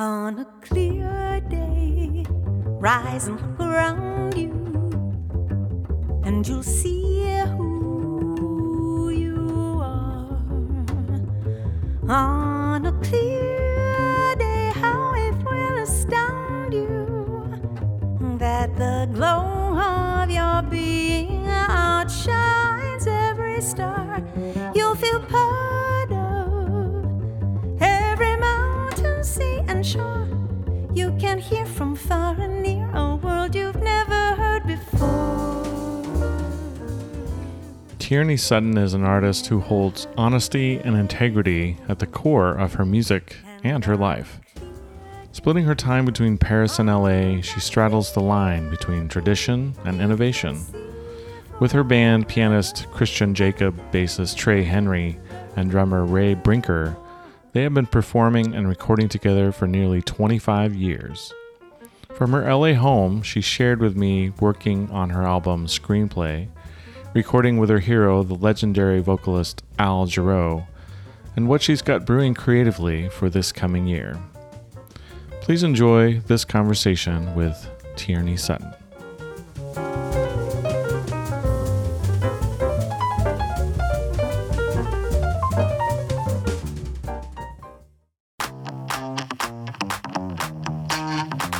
On a clear day, rise and look around you, and you'll see who you are. On a clear day, how it will astound you that the glow of your being outshines every star. You'll feel and. You can hear from far and near a world you've never heard before. Tierney Sutton is an artist who holds honesty and integrity at the core of her music and her life. Splitting her time between Paris and LA, she straddles the line between tradition and innovation. With her band, pianist Christian Jacob, bassist Trey Henry, and drummer Ray Brinker, they have been performing and recording together for nearly 25 years. From her LA home, she shared with me working on her album Screenplay, recording with her hero, the legendary vocalist Al Jarreau, and what she's got brewing creatively for this coming year. Please enjoy this conversation with Tierney Sutton.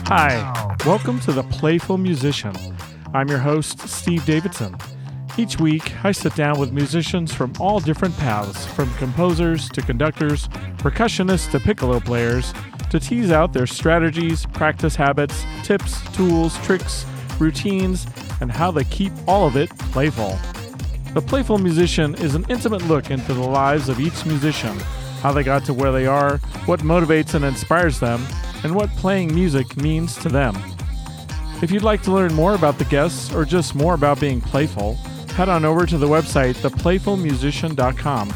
Hi, welcome to The Playful Musician. I'm your host, Steve Davidson. Each week, I sit down with musicians from all different paths, from composers to conductors, percussionists to piccolo players, to tease out their strategies, practice habits, tips, tools, tricks, routines, and how they keep all of it playful. The Playful Musician is an intimate look into the lives of each musician, how they got to where they are, what motivates and inspires them, and what playing music means to them. If you'd like to learn more about the guests or just more about being playful, head on over to the website theplayfulmusician.com.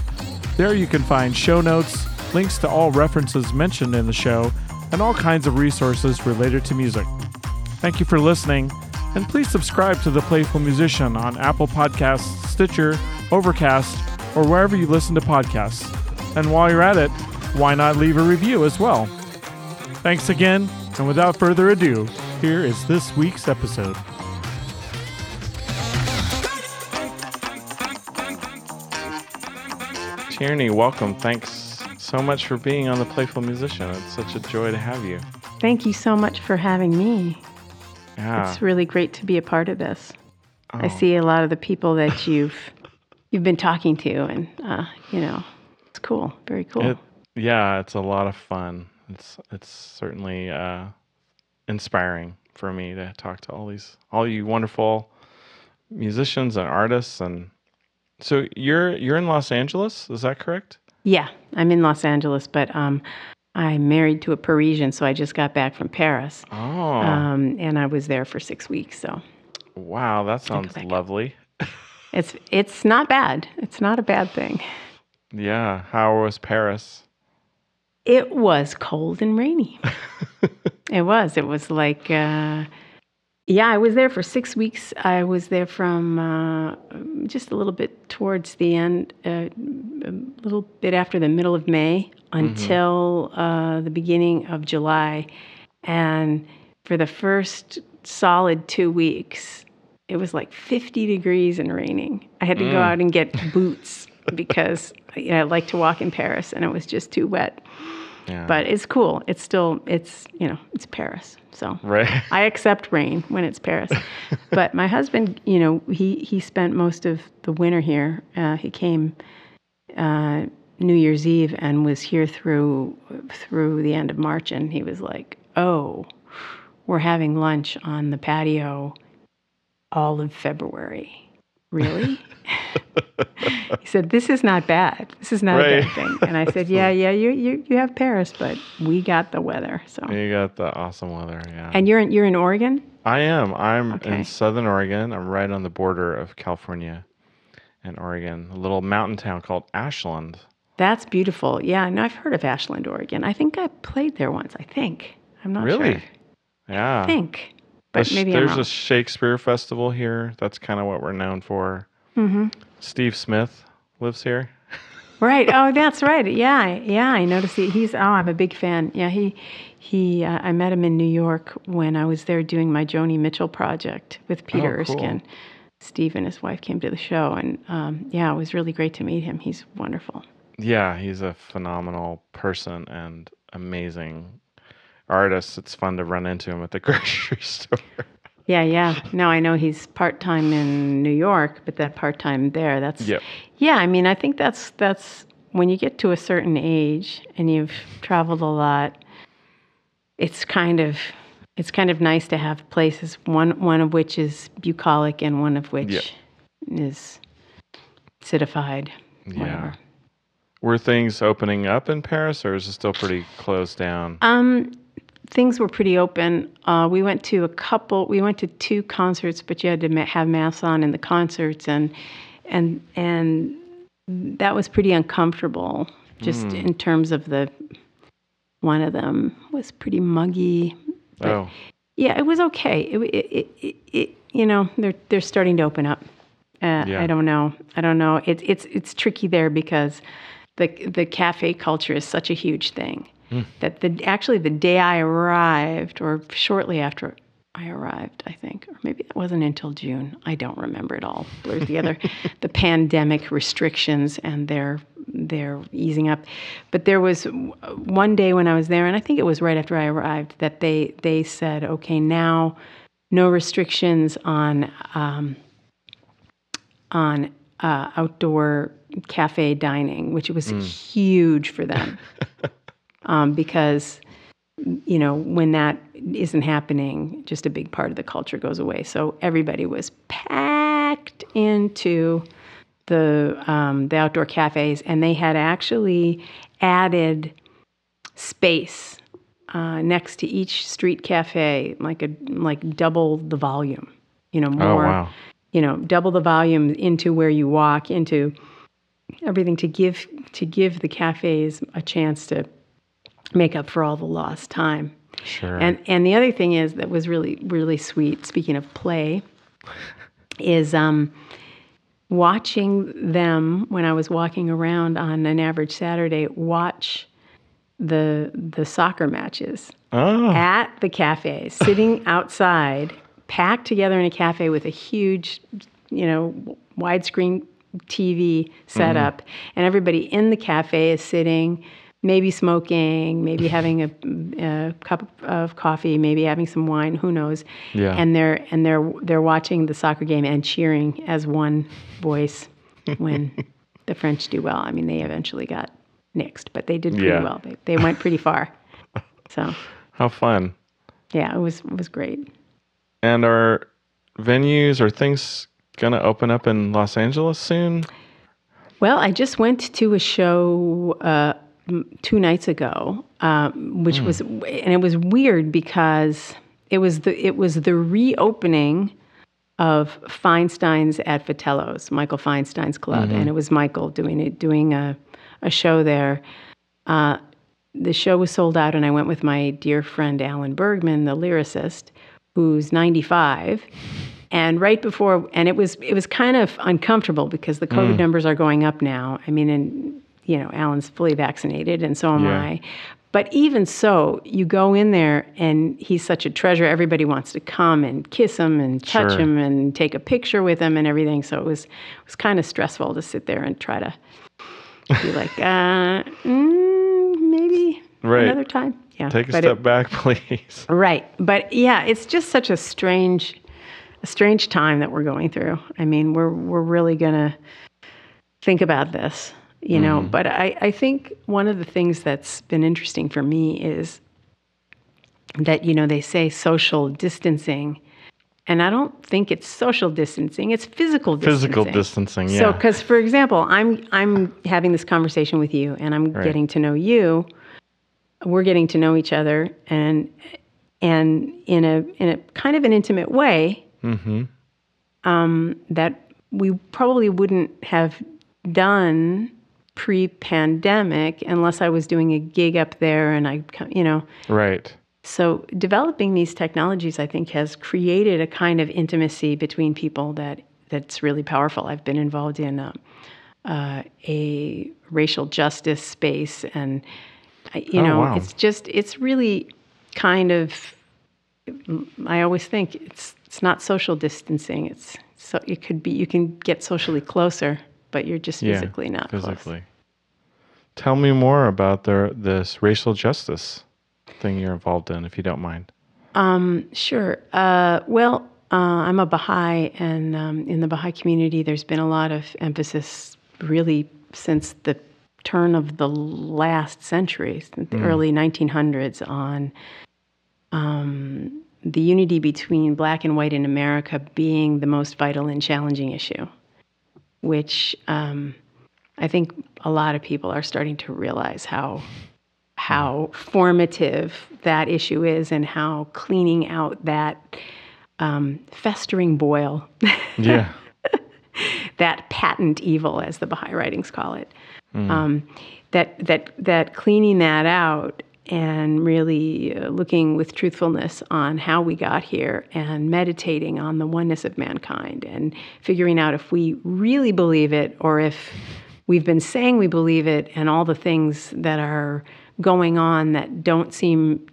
There you can find show notes, links to all references mentioned in the show, and all kinds of resources related to music. Thank you for listening, and please subscribe to The Playful Musician on Apple Podcasts, Stitcher, Overcast, or wherever you listen to podcasts. And while you're at it, why not leave a review as well? Thanks again, and without further ado, here is this week's episode. Tierney, welcome. Thanks so much for being on The Playful Musician. It's such a joy to have you. Thank you so much for having me. Yeah. It's really great to be a part of this. I Oh. see a lot of the people that you've you've been talking to, and uh, you know, it's cool, very cool. It, yeah, it's a lot of fun. It's it's certainly uh, inspiring for me to talk to all these all you wonderful musicians and artists and so you're you're in Los Angeles, is that correct? yeah, I'm in Los Angeles, but um, I'm married to a Parisian, so I just got back from Paris, Oh, um, and I was there for six weeks. So wow, that sounds lovely. it's it's not bad. It's not a bad thing. Yeah, how was Paris? It was cold and rainy. it was. It was like, uh, yeah, I was there for six weeks. I was there from uh, just a little bit towards the end, uh, a little bit after the middle of May until uh, the beginning of July. And for the first solid two weeks, it was like 50 degrees and raining. I had to go out and get boots because you know, I like to walk in Paris and it was just too wet Yeah. but it's cool. It's still it's you know it's Paris, so right. I accept rain when it's Paris. but my husband, you know, he he spent most of the winter here. Uh, he came uh, New Year's Eve and was here through through the end of March, and he was like, "Oh, we're having lunch on the patio all of February." Really? he said, "This is not bad. This is not a bad thing." And I said, "Yeah, yeah, you you you have Paris, but we got the weather." So, you got the awesome weather, yeah. and you're in you're in Oregon. I am. I'm Okay. in Southern Oregon. I'm right on the border of California and Oregon, a little mountain town called Ashland. That's beautiful. Yeah, no, I've heard of Ashland, Oregon. I think I played there once. I think I'm not really? sure. Yeah. I think, but sh- maybe there's a Shakespeare festival here. That's kind of what we're known for. hmm Steve Smith lives here. Right. Oh, that's right. Yeah, yeah. I noticed he, he's. Oh, I'm a big fan. Yeah, he He, uh, I met him in New York when I was there doing my Joni Mitchell project with Peter Oh, cool. Erskine. Steve and his wife came to the show, and um, yeah, it was really great to meet him. He's wonderful. Yeah, he's a phenomenal person and amazing artist. It's fun to run into him at the grocery store. Yeah, yeah. No, I know he's part time in New York, but that part time there, that's Yep. yeah. I mean, I think that's that's when you get to a certain age and you've traveled a lot. It's kind of it's kind of nice to have places one one of which is bucolic and one of which Yep. is citified. Yeah. Whatever. Were things opening up in Paris or is it still pretty closed down? Um, things were pretty open. Uh, we went to a couple. We went to two concerts, but you had to have masks on in the concerts, and and and that was pretty uncomfortable. Just in terms of the one of them was pretty muggy. But oh, yeah, it was okay. It, it, it, it, it you know they're they're starting to open up. Uh, Yeah. I don't know. I don't know. It's it's it's tricky there because the the cafe culture is such a huge thing that the actually the day I arrived or shortly after I arrived, I think, or maybe that wasn't until June. I don't remember it all blurred together. the pandemic restrictions and their their easing up, but there was one day when I was there, and I think it was right after I arrived that they they said, okay, now no restrictions on um, on uh, outdoor cafe dining, which was huge for them um, because you know when that isn't happening, just a big part of the culture goes away. So everybody was packed into the um, the outdoor cafes, and they had actually added space uh, next to each street cafe, like a like double the volume. You know, oh more wow. you know, double the volume into where you walk, into everything to give to give the cafes a chance to make up for all the lost time. Sure. And and the other thing is that was really really sweet. Speaking of play, is um, watching them when I was walking around on an average Saturday. Watch the the soccer matches oh, at the cafe, sitting outside, packed together in a cafe with a huge, you know, widescreen TV setup, and everybody in the cafe is sitting, maybe smoking, maybe having a, a cup of coffee, maybe having some wine, who knows? Yeah. And they're and they're they're watching the soccer game and cheering as one voice when the French do well. I mean, they eventually got nixed, but they did pretty Yeah. well. They, they went pretty far. So how fun. yeah, it was it was great. And are venues or things going to open up in Los Angeles soon? Well, I just went to a show uh, two nights ago, um, which was and it was weird because it was the it was the reopening of Feinstein's at Vitello's, Michael Feinstein's club, and it was Michael doing it doing a a show there. Uh, the show was sold out, and I went with my dear friend Alan Bergman, the lyricist, who's 95. And right before, and it was it was kind of uncomfortable because the COVID numbers are going up now. I mean, and you know, Alan's fully vaccinated, and so am Yeah. I. But even so, you go in there, and he's such a treasure. Everybody wants to come and kiss him and touch Sure. him and take a picture with him and everything. So it was it was kind of stressful to sit there and try to be like, uh, mm, maybe Right. another time. Yeah, Take a but step it- back, please. Right. But yeah, it's just such a strange a strange time that we're going through. I mean, we're we're really going to think about this, you know, but I I think one of the things that's been interesting for me is that you know, they say social distancing and I don't think it's social distancing, it's physical distancing. Physical distancing, yeah. So, because for example, I'm I'm having this conversation with you, and I'm Right. getting to know you. We're getting to know each other, and and in a in a kind of an intimate way mm-hmm. um, that we probably wouldn't have done pre-pandemic unless I was doing a gig up there, and I, you know. Right. So developing these technologies, I think, has created a kind of intimacy between people that that's really powerful. I've been involved in um, uh, a racial justice space, and you Oh, know, wow. it's just it's really kind of I always think it's it's not social distancing. It's so it could be you can get socially closer, but you're just Yeah, physically not close. physically. Tell me more about the this racial justice thing you're involved in, if you don't mind. Um, sure. Uh, well, uh, I'm a Baha'i, and um, in the Baha'i community, there's been a lot of emphasis, really, since the turn of the last century, the early 1900s, on um, the unity between black and white in America being the most vital and challenging issue, which um, I think a lot of people are starting to realize how how formative that issue is and how cleaning out that um, festering boil, Yeah. that patent evil, as the Baha'i writings call it, um, that that that cleaning that out and really uh, looking with truthfulness on how we got here and meditating on the oneness of mankind and figuring out if we really believe it or if we've been saying we believe it and all the things that are going on that don't seem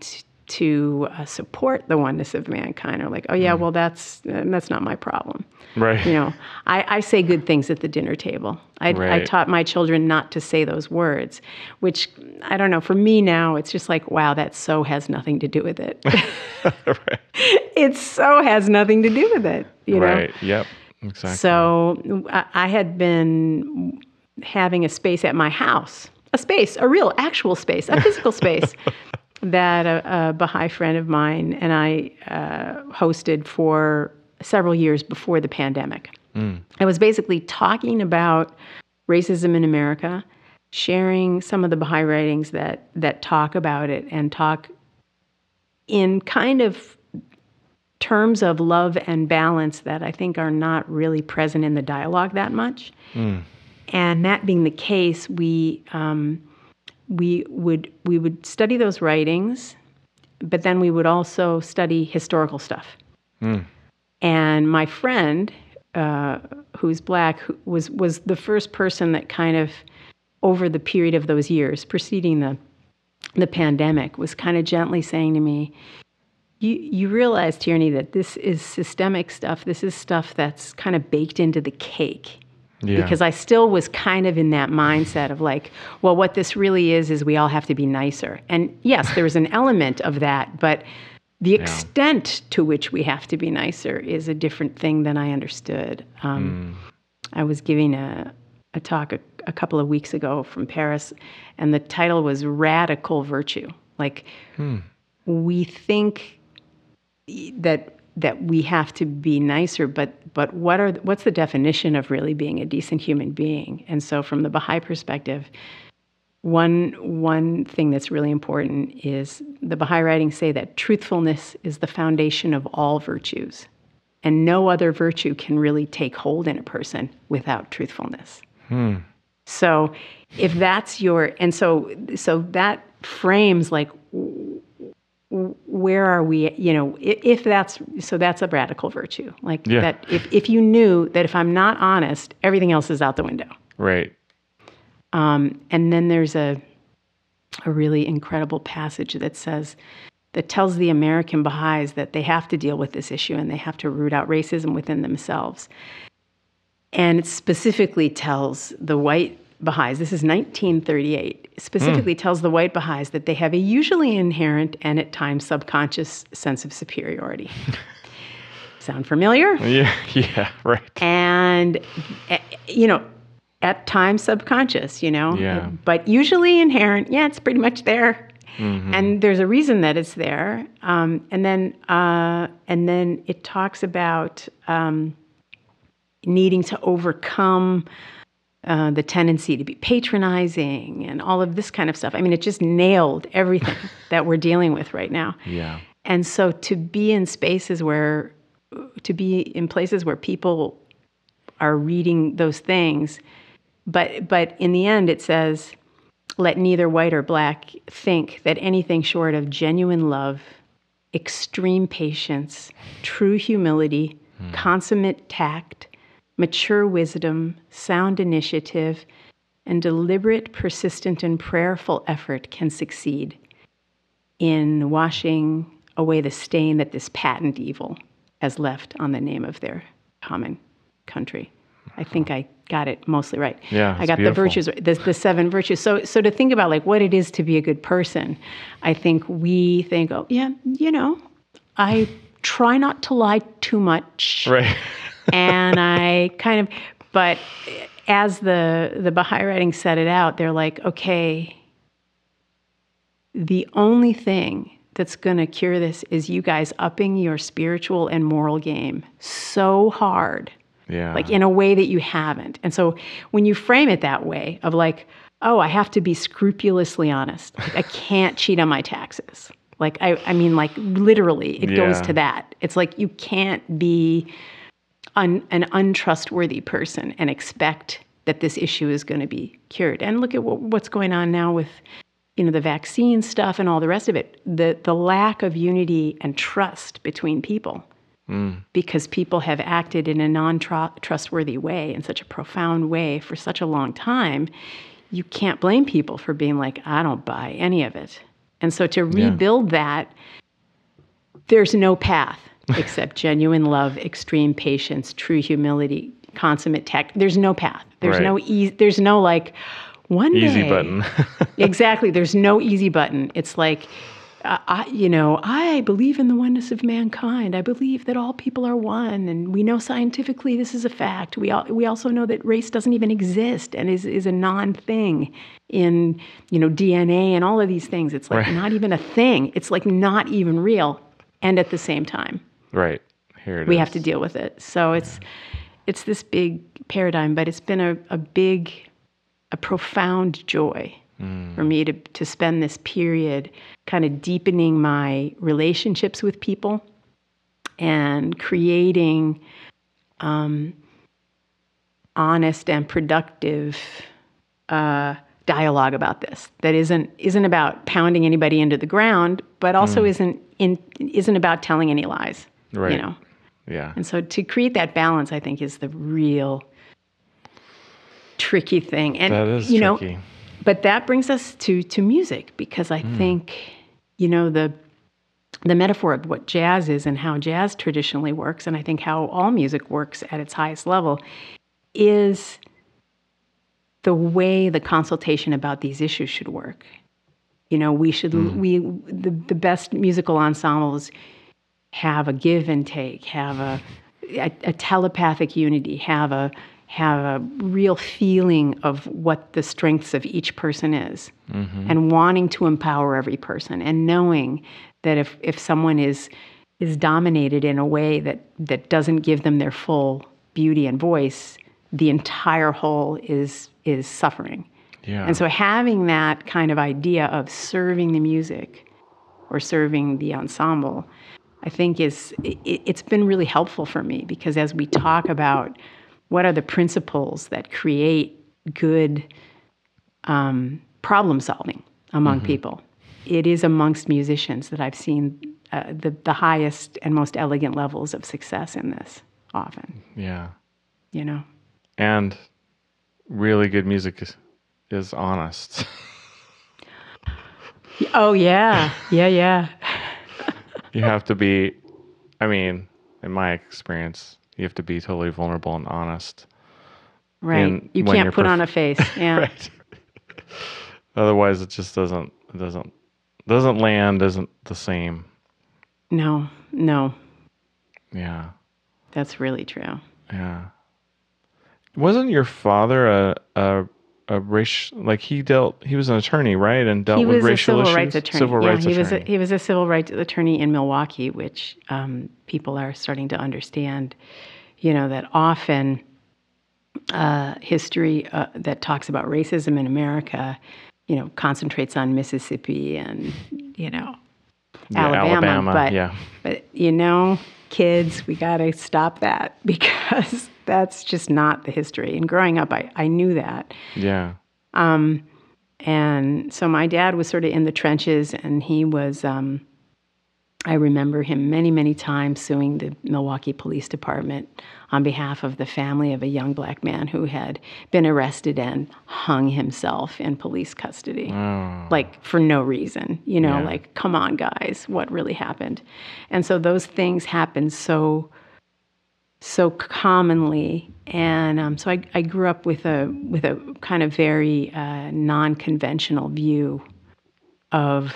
to uh, support the oneness of mankind are like oh yeah well that's uh, that's not my problem Right. you know I, I say good things at the dinner table I, I taught my children not to say those words which i don't know for me now it's just like wow that so has nothing to do with it right. it so has nothing to do with it you know Right. Yep. Exactly. so I I had been having a space at my house, a space, a real actual space, a physical space that a, a Baha'i friend of mine and I uh, hosted for several years before the pandemic. I was basically talking about racism in America, sharing some of the Baha'i writings that that talk about it and talk in kind of terms of love and balance that I think are not really present in the dialogue that much. And that being the case, we um, we would we would study those writings, but then we would also study historical stuff. And my friend, uh, who's black, who was was the first person that kind of over the period of those years preceding the the pandemic was kind of gently saying to me, you you realize, Tierney, that this is systemic stuff. This is stuff that's kind of baked into the cake. Yeah. Because I still was kind of in that mindset of like, well, what this really is is we all have to be nicer. And yes, there is an element of that, but the extent to which we have to be nicer is a different thing than I understood. Um, I was giving a, a talk a, a couple of weeks ago from Paris, and the title was Radical Virtue. Like, we think that that we have to be nicer, but but what are what's the definition of really being a decent human being? And so, from the Baha'i perspective, one one thing that's really important is the Baha'i writings say that truthfulness is the foundation of all virtues, and no other virtue can really take hold in a person without truthfulness. Hmm. So, if that's your and so so that frames like where are we you know if that's so that's a radical virtue like Yeah. that if, if you knew that if i'm not honest everything else is out the window right. um, and then there's a a really incredible passage that says that tells the american baha'is that they have to deal with this issue and they have to root out racism within themselves and it specifically tells the white Baha'is, this is 1938, specifically tells the white Baha'is that they have a usually inherent and at times subconscious sense of superiority. Sound familiar? Yeah. Yeah. Right. And, eh, you know, at times subconscious, you know, Yeah. but usually inherent. Yeah, it's pretty much there. Mm-hmm. And there's a reason that it's there. Um, and then, uh, and then it talks about um, needing to overcome uh, the tendency to be patronizing and all of this kind of stuff. I mean, it just nailed everything that we're dealing with right now. Yeah. And so to be in spaces where, to be in places where people are reading those things, but but in the end it says, let neither white or black think that anything short of genuine love, extreme patience, true humility, consummate tact, mature wisdom, sound initiative, and deliberate, persistent, and prayerful effort can succeed. in washing away the stain that this patent evil has left on the name of their common country. I think I got it mostly right. Yeah, I got beautiful. the virtues, the, the seven virtues. So, so to think about like what it is to be a good person, I think we think, oh yeah, you know, I try not to lie too much Right. And I kind of, but as the the Baha'i writing set it out, they're like, okay, the only thing that's going to cure this is you guys upping your spiritual and moral game so hard, yeah. like in a way that you haven't. And so when you frame it that way, of like, oh, I have to be scrupulously honest, like, I can't cheat on my taxes. Like I, I mean, like literally, it goes to that. It's like you can't be un, an untrustworthy person and expect that this issue is going to be cured. And look at what, what's going on now with you know the vaccine stuff and all the rest of it. The the lack of unity and trust between people mm. because people have acted in a non-trustworthy way in such a profound way for such a long time. You can't blame people for being like, I don't buy any of it. And so to rebuild that there's no path except genuine love, extreme patience, true humility, consummate tact. There's no path. There's Right. no easy. There's no like one Easy day- button. exactly. There's no easy button. It's like, uh, I, you know, I believe in the oneness of mankind. I believe that all people are one, and we know scientifically this is a fact. We all, we also know that race doesn't even exist and is is a non thing in you know DNA and all of these things. It's like Right. not even a thing. It's like not even real. And at the same time, right. Here it is. we have to deal with it. So it's it's this big paradigm, but it's been a, a big, a profound joy for me to to spend this period kind of deepening my relationships with people and creating um, honest and productive uh, dialogue about this that isn't isn't about pounding anybody into the ground, but also isn't in isn't about telling any lies. Right. You know. Yeah. And so to create that balance, I think, is the real tricky thing. And That is you know, but that brings us to to music because I hmm. think, you know, the the metaphor of what jazz is and how jazz traditionally works, and I think how all music works at its highest level, is the way the consultation about these issues should work. You know, we should hmm. we the, the best musical ensembles have a give and take, have a, a, a telepathic unity, have a have a real feeling of what the strengths of each person is, mm-hmm. and wanting to empower every person, and knowing that if if someone is is dominated in a way that that doesn't give them their full beauty and voice, the entire whole is is suffering. Yeah. And so having that kind of idea of serving the music or serving the ensemble, I think is it, it's been really helpful for me because as we talk about what are the principles that create good um, problem solving among people, it is amongst musicians that I've seen uh, the the highest and most elegant levels of success in this. Often, yeah. you know. And really good music is, is honest. Oh yeah, yeah, yeah. You have to be I mean, in my experience, you have to be totally vulnerable and honest. Right. And you can't put perf- on a face. Yeah. Right. Otherwise it just doesn't it doesn't doesn't land isn't the same. No, no, Yeah. that's really true. Yeah. Wasn't your father a a a race like he dealt he was an attorney, right? And dealt he with was a racial civil issues? rights attorney. Civil yeah, rights he attorney. was a, he was a civil rights attorney in Milwaukee, which um, people are starting to understand. You know that often uh, history uh, that talks about racism in America, you know, concentrates on Mississippi and you know Yeah, Alabama, Alabama, but yeah. but you know, kids, we got to stop that because that's just not the history. And growing up, I, I knew that. Yeah. Um, And so my dad was sort of in the trenches, and he was um, I remember him many, many times suing the Milwaukee Police Department on behalf of the family of a young black man who had been arrested and hung himself in police custody. Like for no reason, you know, Yeah. like, come on, guys, what really happened? And so those things happen so so commonly and um, so I, I grew up with a with a kind of very uh, non-conventional view of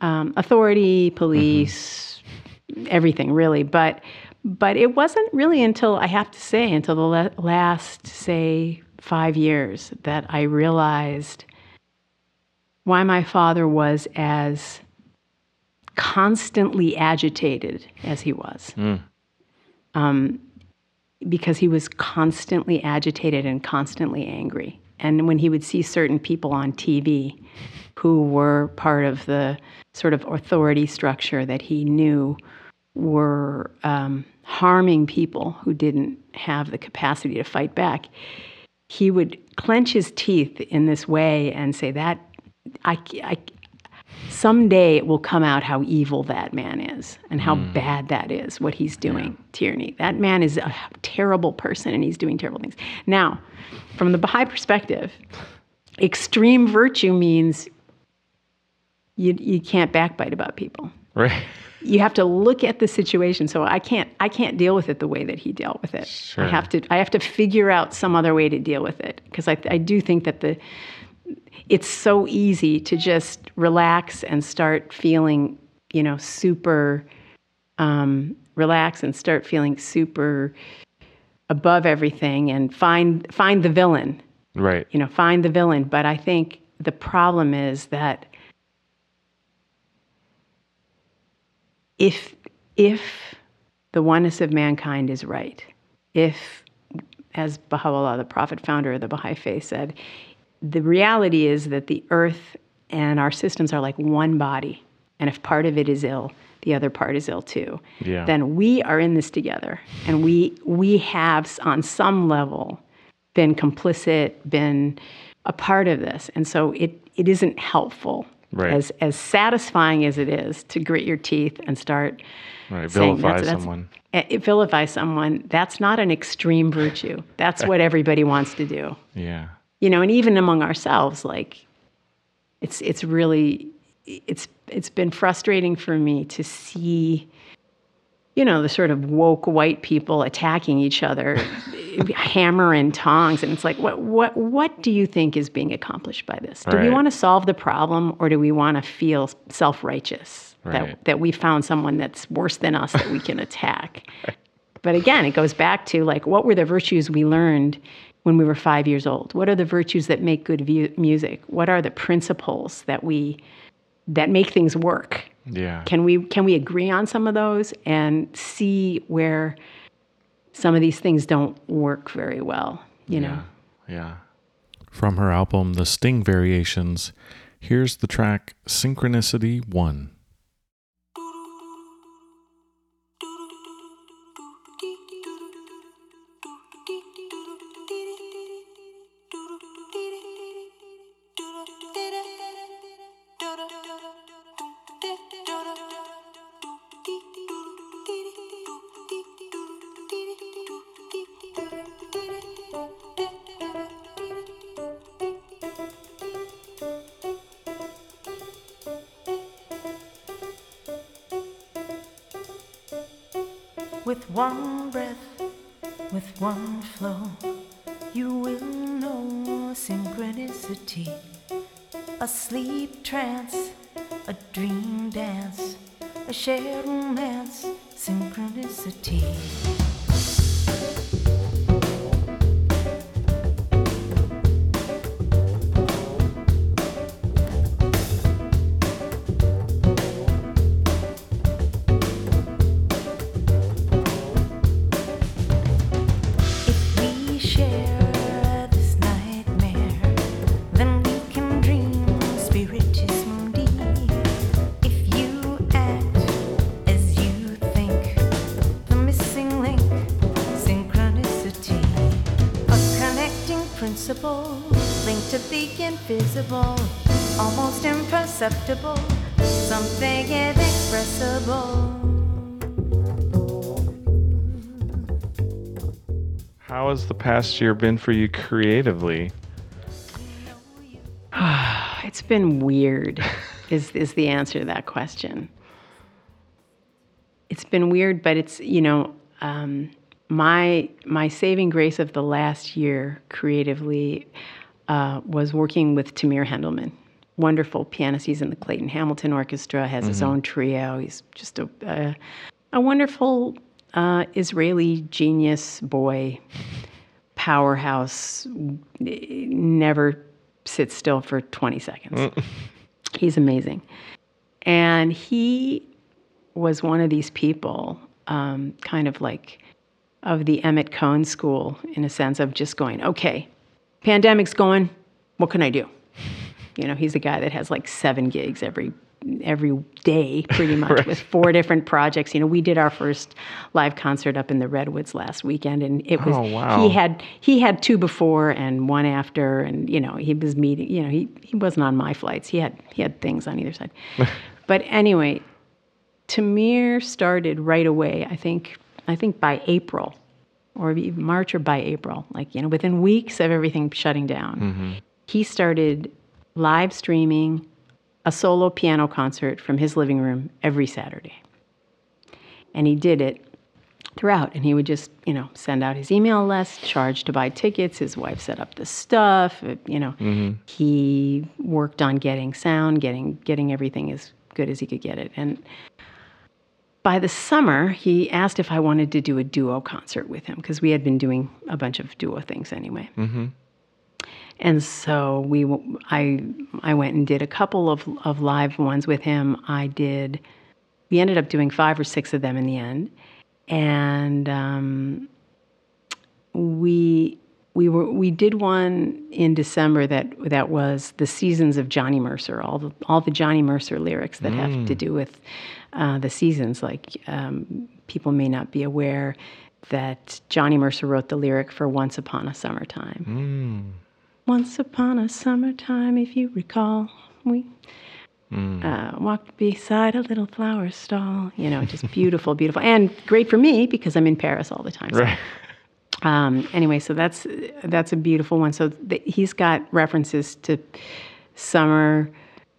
um, authority, police, everything really. But but it wasn't really until I have to say until the la- last say five years that I realized why my father was as constantly agitated as he was. Um, because he was constantly agitated and constantly angry. And when he would see certain people on TV who were part of the sort of authority structure that he knew were um, harming people who didn't have the capacity to fight back, he would clench his teeth in this way and say, That I, I, someday it will come out how evil that man is and how hmm. bad that is, what he's doing, tyranny. That man is a terrible person and he's doing terrible things. Now, from the Baha'i perspective, extreme virtue means you, you can't backbite about people. Right. You have to look at the situation. So I can't I can't deal with it the way that he dealt with it. Sure. I have to I have to figure out some other way to deal with it because I, I do think that the it's so easy to just relax and start feeling, you know, super um, relax and start feeling super above everything and find find the villain, Right. you know, find the villain. But I think the problem is that if if the oneness of mankind is right, if as Baha'u'llah, the prophet founder of the Baha'i faith, said, the reality is that the earth and our systems are like one body. And if part of it is ill, the other part is ill too. Yeah. Then we are in this together. And we we have on some level been complicit, been a part of this. And so it it isn't helpful. Right. As as satisfying as it is to grit your teeth and start Right. Vilify that's- that's- someone. eh, vilify someone, that's not an extreme virtue. That's what everybody wants to do Yeah. You know and even among ourselves like it's it's really it's it's been frustrating for me to see you know the sort of woke white people attacking each other hammer and tongs. And it's like what what what do you think is being accomplished by this? Do we want to solve the problem or do we want to feel self-righteous Right. that that we found someone that's worse than us that we can attack? But again, it goes back to like, what were the virtues we learned when we were five years old? What are the virtues that make good view- music? What are the principles that we that make things work? Yeah. Can we can we agree on some of those and see where some of these things don't work very well? You know. Yeah. From her album The Sting Variations, here's the track Synchronicity 1. Past year been for you creatively? It's been weird, is, is the answer to that question. It's been weird, but it's, you know, um, my, my saving grace of the last year creatively uh, was working with Tamir Hendelman. Wonderful pianist. He's in the Clayton Hamilton Orchestra, has his own trio. He's just a, a, a wonderful uh, Israeli genius boy, powerhouse, never sits still for 20 seconds. He's amazing. And he was one of these people, um, kind of like of the Emmet Cohen school, in a sense of just going, okay, pandemic's going, what can I do? You know, he's a guy that has like seven gigs every every day, pretty much, with four different projects. You know, we did our first live concert up in the Redwoods last weekend, and it was Oh, wow. he had he had two before and one after, and you know, he was meeting. You know, he he wasn't on my flights. He had he had things on either side. but anyway, Tamir started right away. I think I think by April, or even March or by April, like you know, within weeks of everything shutting down, mm-hmm. he started live streaming a solo piano concert from his living room every Saturday, and he did it throughout. And he would just you know send out his email list, charge to buy tickets. His wife set up the stuff. Uh, you know, mm-hmm. he worked on getting sound, getting getting everything as good as he could get it, and by the summer, he asked if I wanted to do a duo concert with him because we had been doing a bunch of duo things anyway. Mm-hmm. And so we, I, I went and did a couple of, of live ones with him. I did, we ended up doing five or six of them in the end, and um, we we were we did one in December that that was the seasons of Johnny Mercer, all the all the Johnny Mercer lyrics that have to do with uh, the seasons. Like um, people may not be aware that Johnny Mercer wrote the lyric for "Once Upon a Summertime." Once upon a summertime, if you recall, we uh, walked beside a little flower stall. You know, just beautiful, beautiful, and great for me because I'm in Paris all the time. So Right. um, anyway, so that's that's a beautiful one. So th- he's got references to summer,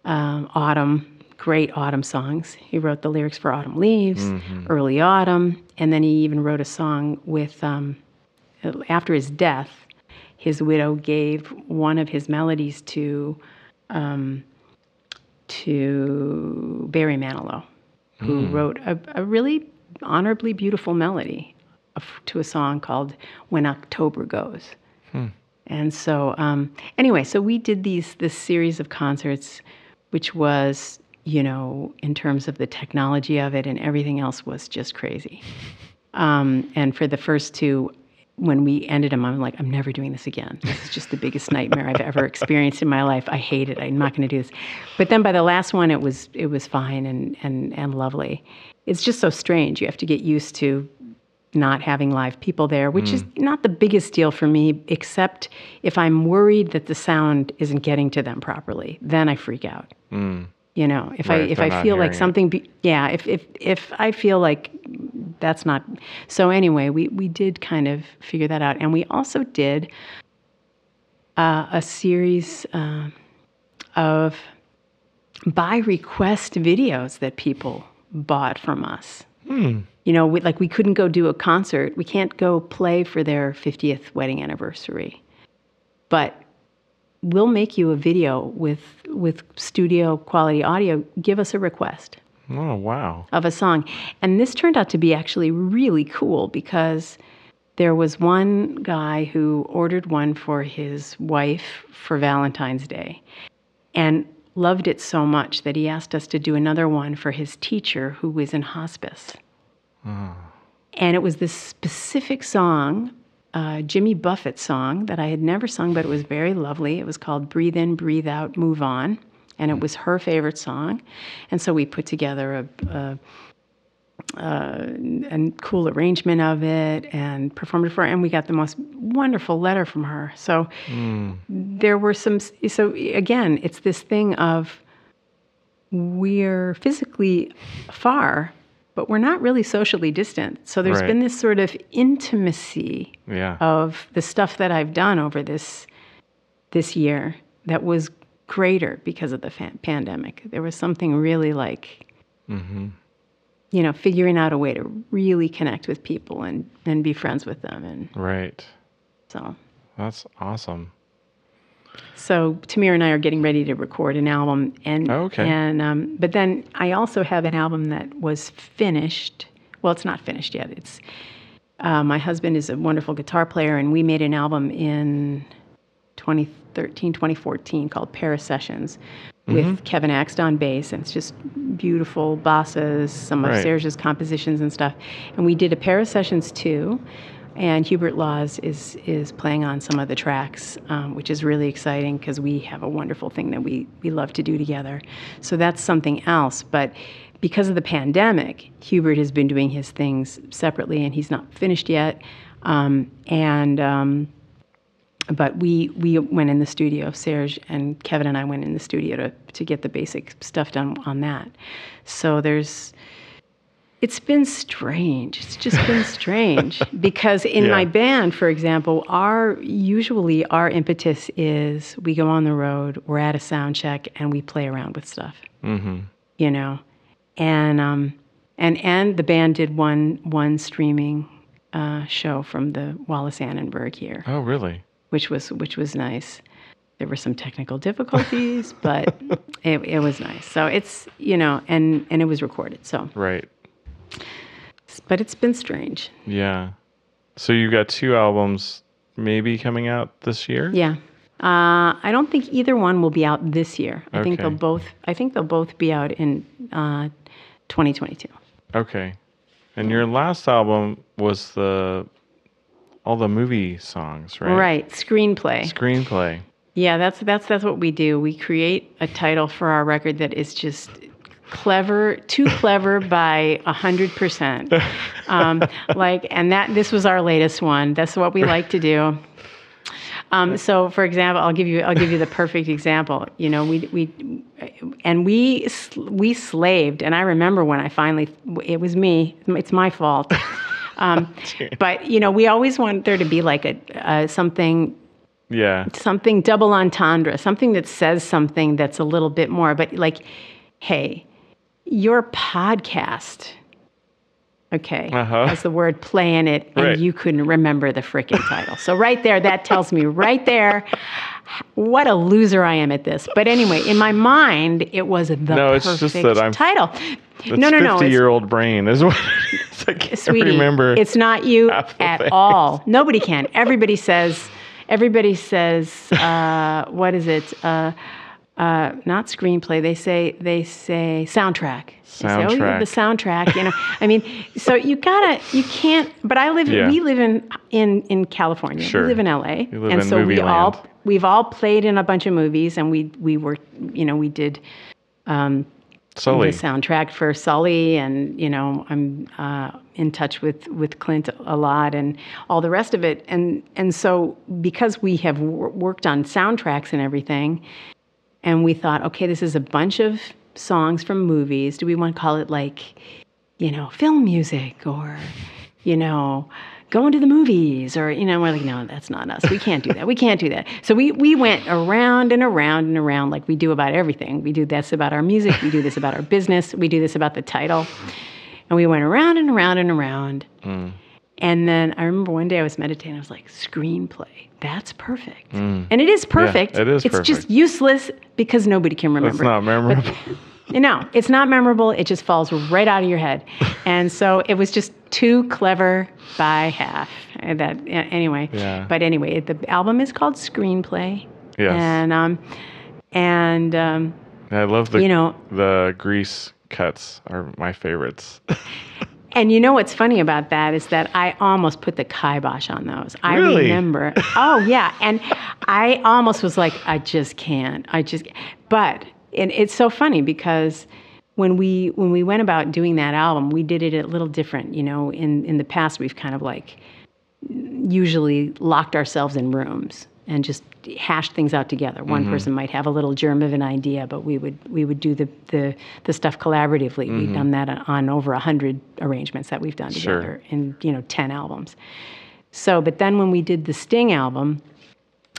um, autumn, great autumn songs. He wrote the lyrics for "Autumn Leaves," "Early Autumn," and then he even wrote a song with um, after his death. His widow gave one of his melodies to um, to Barry Manilow, who wrote a, a really honorably beautiful melody of, to a song called "When October Goes." And so, um, anyway, so we did these this series of concerts, which was, you know, in terms of the technology of it and everything else was just crazy. Um, and for the first two, when we ended them, I'm like, I'm never doing this again. This is just the biggest nightmare I've ever experienced in my life. I hate it. I'm not going to do this. But then by the last one, it was it was fine and and and lovely. It's just so strange. You have to get used to not having live people there, which is hmm. not the biggest deal for me, except if I'm worried that the sound isn't getting to them properly. Then I freak out. Hmm. You know, if Right, I if I feel like something, be, yeah, if if if I feel like that's not. So anyway, we we did kind of figure that out, and we also did uh, a series uh, of by request videos that people bought from us. You know, we, like we couldn't go do a concert. We can't go play for their 50th wedding anniversary. But we'll make you a video with with studio quality audio. Give us a request Oh wow. of a song. And this turned out to be actually really cool because there was one guy who ordered one for his wife for Valentine's Day and loved it so much that he asked us to do another one for his teacher who was in hospice. Oh. And it was this specific song, uh, Jimmy Buffett song that I had never sung, but it was very lovely. It was called Breathe In, Breathe Out, Move On. And it was her favorite song. And so we put together a, a, a, a cool arrangement of it and performed it for her. And we got the most wonderful letter from her. So there were some, so again, it's this thing of we're physically far, but we're not really socially distant. So there's Right. been this sort of intimacy Yeah. of the stuff that I've done over this this year that was greater because of the fa- pandemic. There was something really like, mm-hmm. you know, figuring out a way to really connect with people and and be friends with them, and right. so. That's awesome. So Tamir and I are getting ready to record an album, and Oh, okay. and um, but then I also have an album that was finished. Well, it's not finished yet. It's uh, my husband is a wonderful guitar player, and we made an album in 2013, 2014 called Paris Sessions with Mm-hmm. Kevin Axt on bass, and it's just beautiful bossas, some of Right. Serge's compositions and stuff. And we did a Paris Sessions too, and Hubert Laws is is playing on some of the tracks, um, which is really exciting because we have a wonderful thing that we we love to do together. So that's something else, but. Because of the pandemic, Hubert has been doing his things separately, and he's not finished yet. Um, and um, but we we went in the studio. Serge and Kevin and I went in the studio to to get the basic stuff done on that. So there's. It's been strange. It's just been strange because in Yeah. my band, for example, our usually our impetus is we go on the road, we're at a sound check, and we play around with stuff. Mm-hmm. You know, and um, and and the band did one one streaming uh, show from the Wallis Annenberg here Oh, really? which was which was nice. There were some technical difficulties, but it, it was nice. So it's you know, and and it was recorded. So, Right. But it's been strange. Yeah. So you got two albums maybe coming out this year? Yeah. Uh, I don't think either one will be out this year. I think they'll Okay. both. I think they'll both be out in uh, 2022. Okay. And your last album was the all the movie songs, right? Right. Screenplay. Screenplay. Yeah, that's that's that's what we do. We create a title for our record that is just clever, too clever by a hundred percent. Um, Like, and that this was our latest one. That's what we like to do. Um, so, for example, I'll give you I'll give you the perfect example. You know, we we and we we slaved, and I remember when I finally it was me. It's my fault. Um, but you know, we always want there to be like a uh, something Yeah. something double entendre, something that says something that's a little bit more, but like, hey, your podcast, okay, Uh-huh. has the word play in it, and Right. you couldn't remember the freaking title. So, right there, that tells me right there what a loser I am at this. But anyway, in my mind, it was the No, it's perfect just that I'm- title. No, no, no. it's- Fifty-year-old brain is what. it is. I can't sweetie, remember. it's not you at things. all. Nobody can. Everybody says, everybody says, uh, what is it? Uh, uh, not screenplay. They say they say soundtrack. They say, oh, yeah, the soundtrack. You know, I mean, so you gotta, you can't. But I live. Yeah. We live in in in California. Sure. We live in LA, You live and in so movie we all we've all played in a bunch of movies, and we we were, you know, we did Um, Sully. the soundtrack for Sully, and you know I'm uh, in touch with with Clint a lot, and all the rest of it, and and so because we have wor- worked on soundtracks and everything, and we thought, okay, this is a bunch of songs from movies. Do we want to call it like, you know, film music or, you know, going to the movies or you know we're like no that's not us. We can't do that. We can't do that. So we we went around and around and around like we do about everything. We do this about our music. We do this about our business. We do this about the title. And we went around and around and around. Mm. And then i remember one day i was meditating. I was like screenplay. That's perfect. Mm. And it is perfect. it is it's just useless because nobody can remember It's not memorable. no, it's not memorable. It just falls right out of your head. And so it was just too clever by half. That anyway. Yeah. But anyway, the album is called Screenplay. Yes. And um, and um, I love the you know, the grease cuts are my favorites. and you know what's funny about that is that I almost put the kibosh on those. I Really? remember. Oh yeah, and I almost was like, I just can't. I just. But and it's so funny because when we when we went about doing that album, we did it a little different. You know, in in the past, we've kind of like usually locked ourselves in rooms and just hash things out together. One Mm-hmm. person might have a little germ of an idea, but we would we would do the the, the stuff collaboratively. Mm-hmm. We've done that on over a hundred arrangements that we've done Sure. together in you know ten albums. So, but then when we did the Sting album,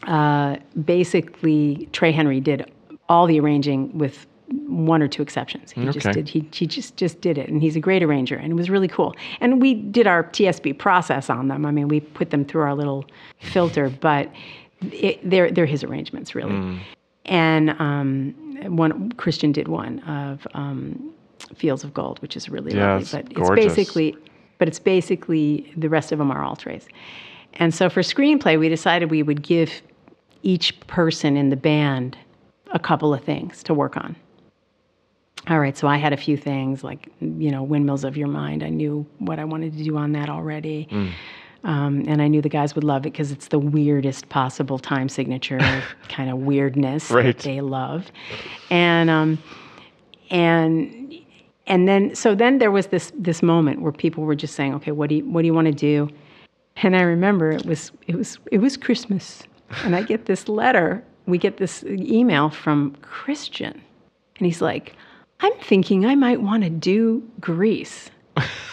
uh, basically Trey Henry did all the arranging with one or two exceptions. He just did he, he just just did it and he's a great arranger and it was really cool. And we did our TSB process on them. I mean, we put them through our little filter, but it, they're they're his arrangements really. And um, one Christian did one of um, Fields of Gold, which is really Yeah, lovely. it's But it's basically but it's basically the rest of them are all Trey's. And so for screenplay, we decided we would give each person in the band a couple of things to work on. All right, so I had a few things like, you know, Windmills of Your Mind. I knew what I wanted to do on that already. Mm. Um, and I knew the guys would love it because it's the weirdest possible time signature kind of weirdness Right. that they love. And, um, and, and then, so then there was this, this moment where people were just saying, okay, what do you, what do you want to do? And I remember it was it was it was Christmas, and I get this letter. We get this email from Christian, and he's like, "I'm thinking I might want to do Grease."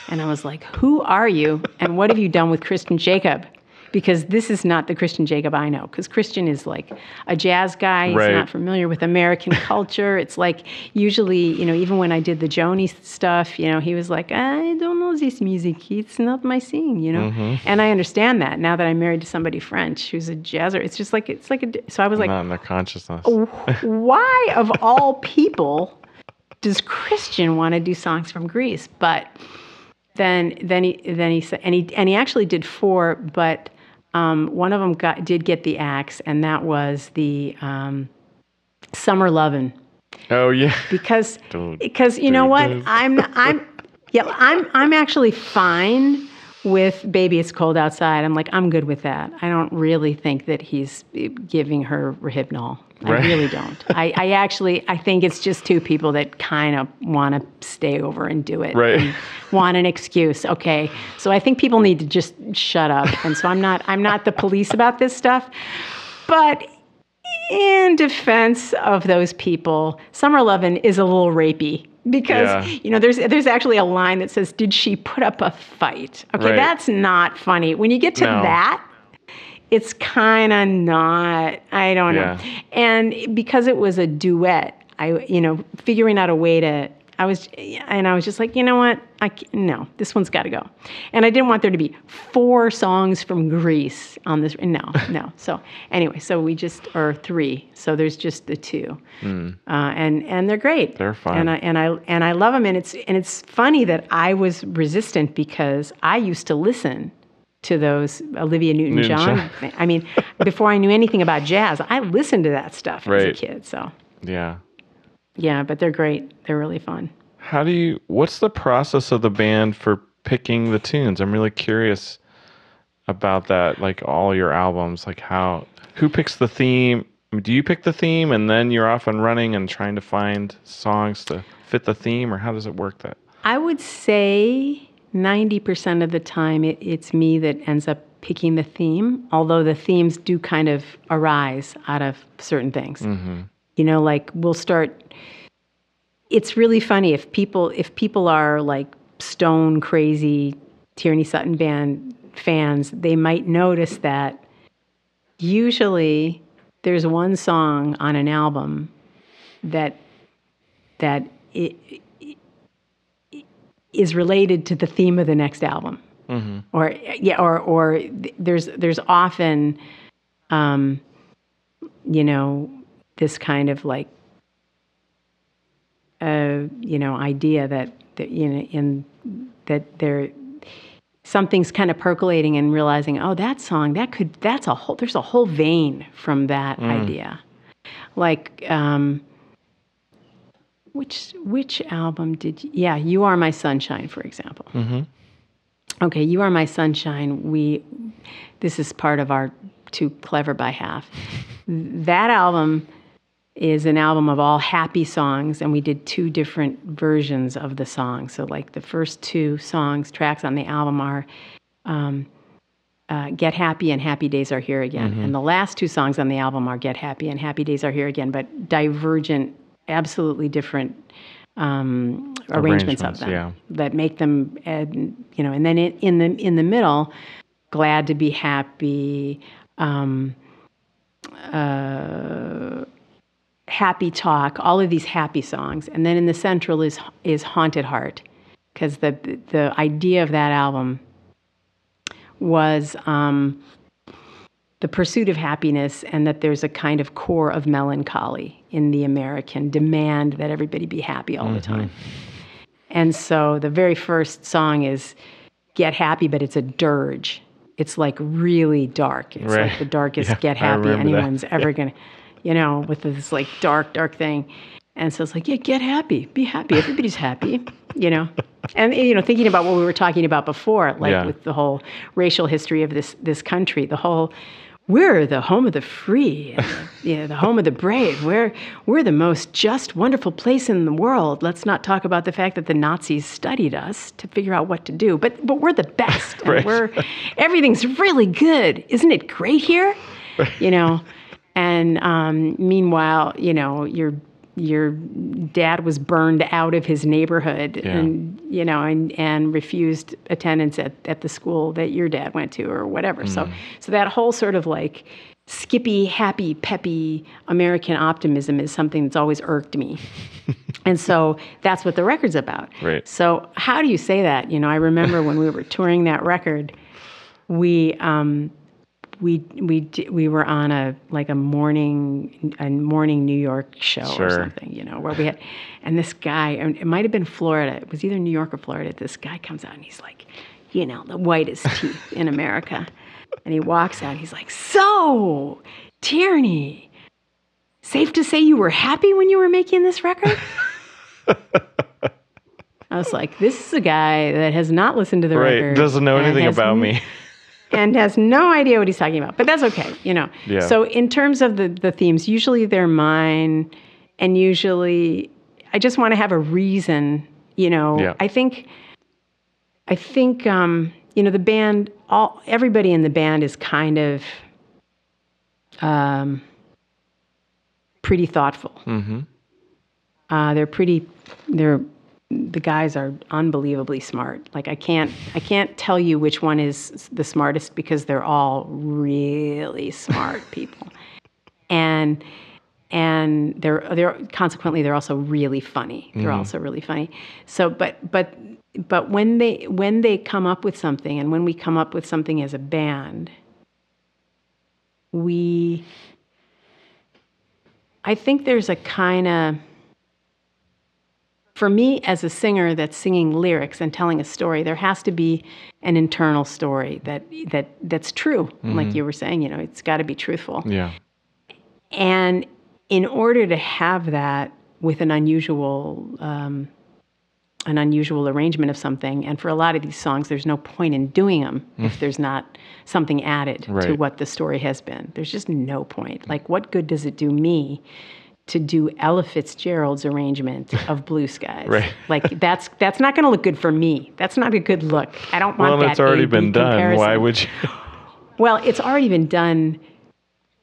And I was like, "Who are you, and what have you done with Christian Jacob?" Because this is not the Christian Jacob I know. Because Christian is like a jazz guy. He's Right. not familiar with American culture. It's like usually, you know, even when I did the Joni stuff, you know, he was like, I don't know this music. It's not my thing, you know. Mm-hmm. And I understand that now that I'm married to somebody French who's a jazzer. It's just like it's like a. So I was like, Not in their consciousness. why of all people does Christian want to do songs from Grease? But then then he then he said and he and he actually did four, but um, one of them got did get the axe, and that was the um, Summer Lovin' Oh yeah. because because you know what. I'm I'm yeah I'm I'm actually fine with baby it's cold outside I'm like I'm good with that I don't really think that he's giving her Rohypnol I really don't I, I actually I think it's just two people that kind of want to stay over and do it Right. and want an excuse okay so I think people need to just shut up and so I'm not I'm not the police about this stuff but in defense of those people, Summer Lovin is a little rapey because Yeah. you know there's there's actually a line that says, "Did she put up a fight?" Okay, Right. that's not funny. When you get to No. that, it's kind of not. I don't know. And because it was a duet, I you know figuring out a way to. I was, and I was just like, you know what? I no, this one's got to go. And I didn't want there to be four songs from Grease on this. No, no. So anyway, so we just or three. So there's just the two, uh, and and they're great. They're fun. And I and I and I love them. And it's and it's funny that I was resistant because I used to listen to those Olivia Newton-John. Newton-John. I mean, before I knew anything about jazz, I listened to that stuff as a kid. So Yeah. yeah, but they're great. They're really fun. How do you? What's the process of the band for picking the tunes? I'm really curious about that. Like all your albums, like how who picks the theme? Do you pick the theme and then you're off and running and trying to find songs to fit the theme, or how does it work? That I would say 90% of the time it, it's me that ends up picking the theme, although the themes do kind of arise out of certain things. Mm-hmm. You know, like we'll start it's really funny if people if people are like stone crazy Tierney Sutton band fans, they might notice that usually there's one song on an album that that it, is related to the theme of the next album. Or yeah, or or there's there's often, um, you know, this kind of like, uh, you know, idea that that you know in that there something's kind of percolating and realizing, oh, that song that could that's a whole there's a whole vein from that idea, like. Um, which which album did you, yeah you are my sunshine for example okay you are my sunshine we this is part of our too clever by half that album is an album of all happy songs and we did two different versions of the song so like the first two songs tracks on the album are um, uh, Get Happy and Happy Days Are Here Again. Mm-hmm. And the last two songs on the album are Get Happy and Happy Days Are Here Again, but divergent, absolutely different um, arrangements, of Arrangements, them yeah. that make them, uh, you know, and then in, in the in the middle, Glad to Be Happy, um, uh, Happy Talk, all of these happy songs, and then in the central is is Haunted Heart, because the the idea of that album was um, the pursuit of happiness and that there's a kind of core of melancholy in the American demand that everybody be happy all the mm-hmm. time. And so the very first song is Get Happy, but it's a dirge. It's like really dark. It's Right. like the darkest Yeah, Get Happy remember that. anyone's ever going to, you know, with this like dark, dark thing. And so it's like, yeah, get happy, be happy. Everybody's happy, you know. And you know, thinking about what we were talking about before, like Yeah. with the whole racial history of this this country, the whole we're the home of the free, and the, you know, the home of the brave. We're we're the most just, wonderful place in the world. Let's not talk about the fact that the Nazis studied us to figure out what to do, but but we're the best, Right. we're everything's really good. Isn't it great here? You know, and um, meanwhile, you know, your your dad was burned out of his neighborhood Yeah. and you know and and refused attendance at, at the school that your dad went to or whatever. So so that whole sort of like skippy happy peppy american optimism is something that's always irked me. And so that's what the record's about. Right. so how do you say that? You know i remember when we were touring that record we um we we we were on a like a morning a morning New York show Sure. or something, you know, where we had, and this guy, and it might have been Florida. It was either New York or Florida. This guy comes out and he's like, you know, the whitest teeth in America, and he walks out. He's like, so Tierney, safe to say you were happy when you were making this record. I was like, this is a guy that has not listened to the Right. record. Doesn't know anything about me. and has no idea what he's talking about. But that's okay, you know. Yeah. So in terms of the the themes, usually they're mine, and usually I just want to have a reason. You know, Yeah. I think, I think, um, you know, the band, all everybody in the band is kind of, um, pretty thoughtful. Mm-hmm. Uh, they're pretty. They're the guys are unbelievably smart. Like I can't. I can't tell you which one is the smartest because they're all really smart people, and and they're they're consequently they're also really funny. They're mm-hmm. also really funny. So, but but but when they when they come up with something, and when we come up with something as a band, we. I think there's a kind of for me as a singer that's singing lyrics and telling a story there has to be an internal story that that that's true like you were saying you know it's got to be truthful. Yeah. and in order to have that with an unusual um, an unusual arrangement of something and for a lot of these songs there's no point in doing them if there's not something added to what the story has been. There's just no point. Like what good does it do me to do Ella Fitzgerald's arrangement of Blue Skies. Right. Like that's that's not going to look good for me. That's not a good look. I don't want Well, that. it's already been done. Why would you? Well, it's already been done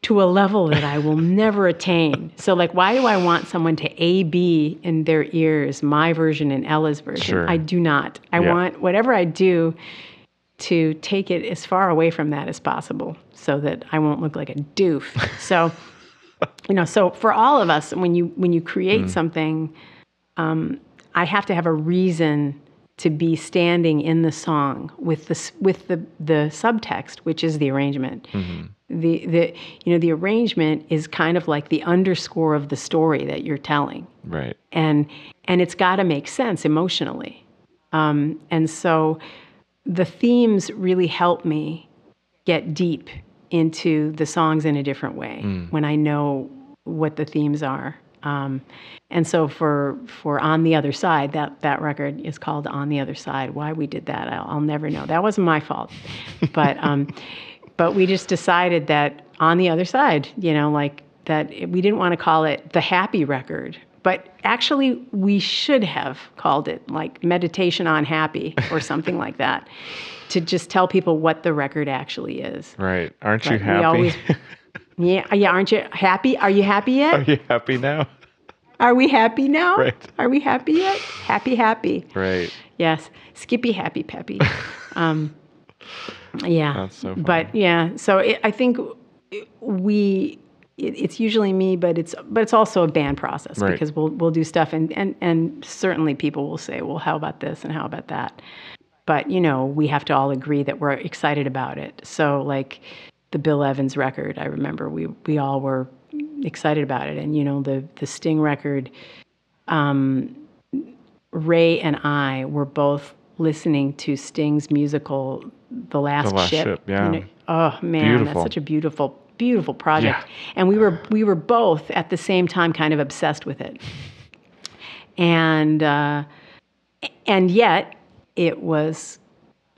to a level that I will never attain. So, like, why do I want someone to A B in their ears my version and Ella's version? Sure. I do not. I Yeah. want whatever I do to take it as far away from that as possible so that I won't look like a doof. So, you know, so for all of us, when you when you create something, um, I have to have a reason to be standing in the song with the with the the subtext, which is the arrangement. The the you know the arrangement is kind of like the underscore of the story that you're telling Right. and and it's got to make sense emotionally um, and so the themes really help me get deep into the songs in a different way when i know what the themes are. Um, and so for for on the other side that that record is called on the other side. Why we did that i'll, I'll never know. That wasn't my fault. But um, but we just decided that on the other side you know like that we didn't want to call it the happy record but actually, we should have called it like meditation on happy or something like that, to just tell people what the record actually is. Right. Aren't you But we happy? always- Yeah, yeah. Aren't you happy? Are you happy yet? Are you happy now? Are we happy now? Right. Are we happy yet? Happy, happy. Right. Yes. Skippy, happy, peppy. um, yeah. That's so. But yeah, so it, I think we. It, it's usually me, but it's but it's also a band process Right. because we'll we'll do stuff and, and and certainly people will say, well, how about this and how about that, but you know we have to all agree that we're excited about it. So like the Bill Evans record, I remember we we all were excited about it, and you know the the Sting record. Um, Ray and I were both listening to Sting's musical "The Last, the Last Ship." Ship, yeah. You know, oh man, Beautiful. that's such a beautiful, beautiful project. Yeah. And we were we were both at the same time kind of obsessed with it. And uh, and yet it was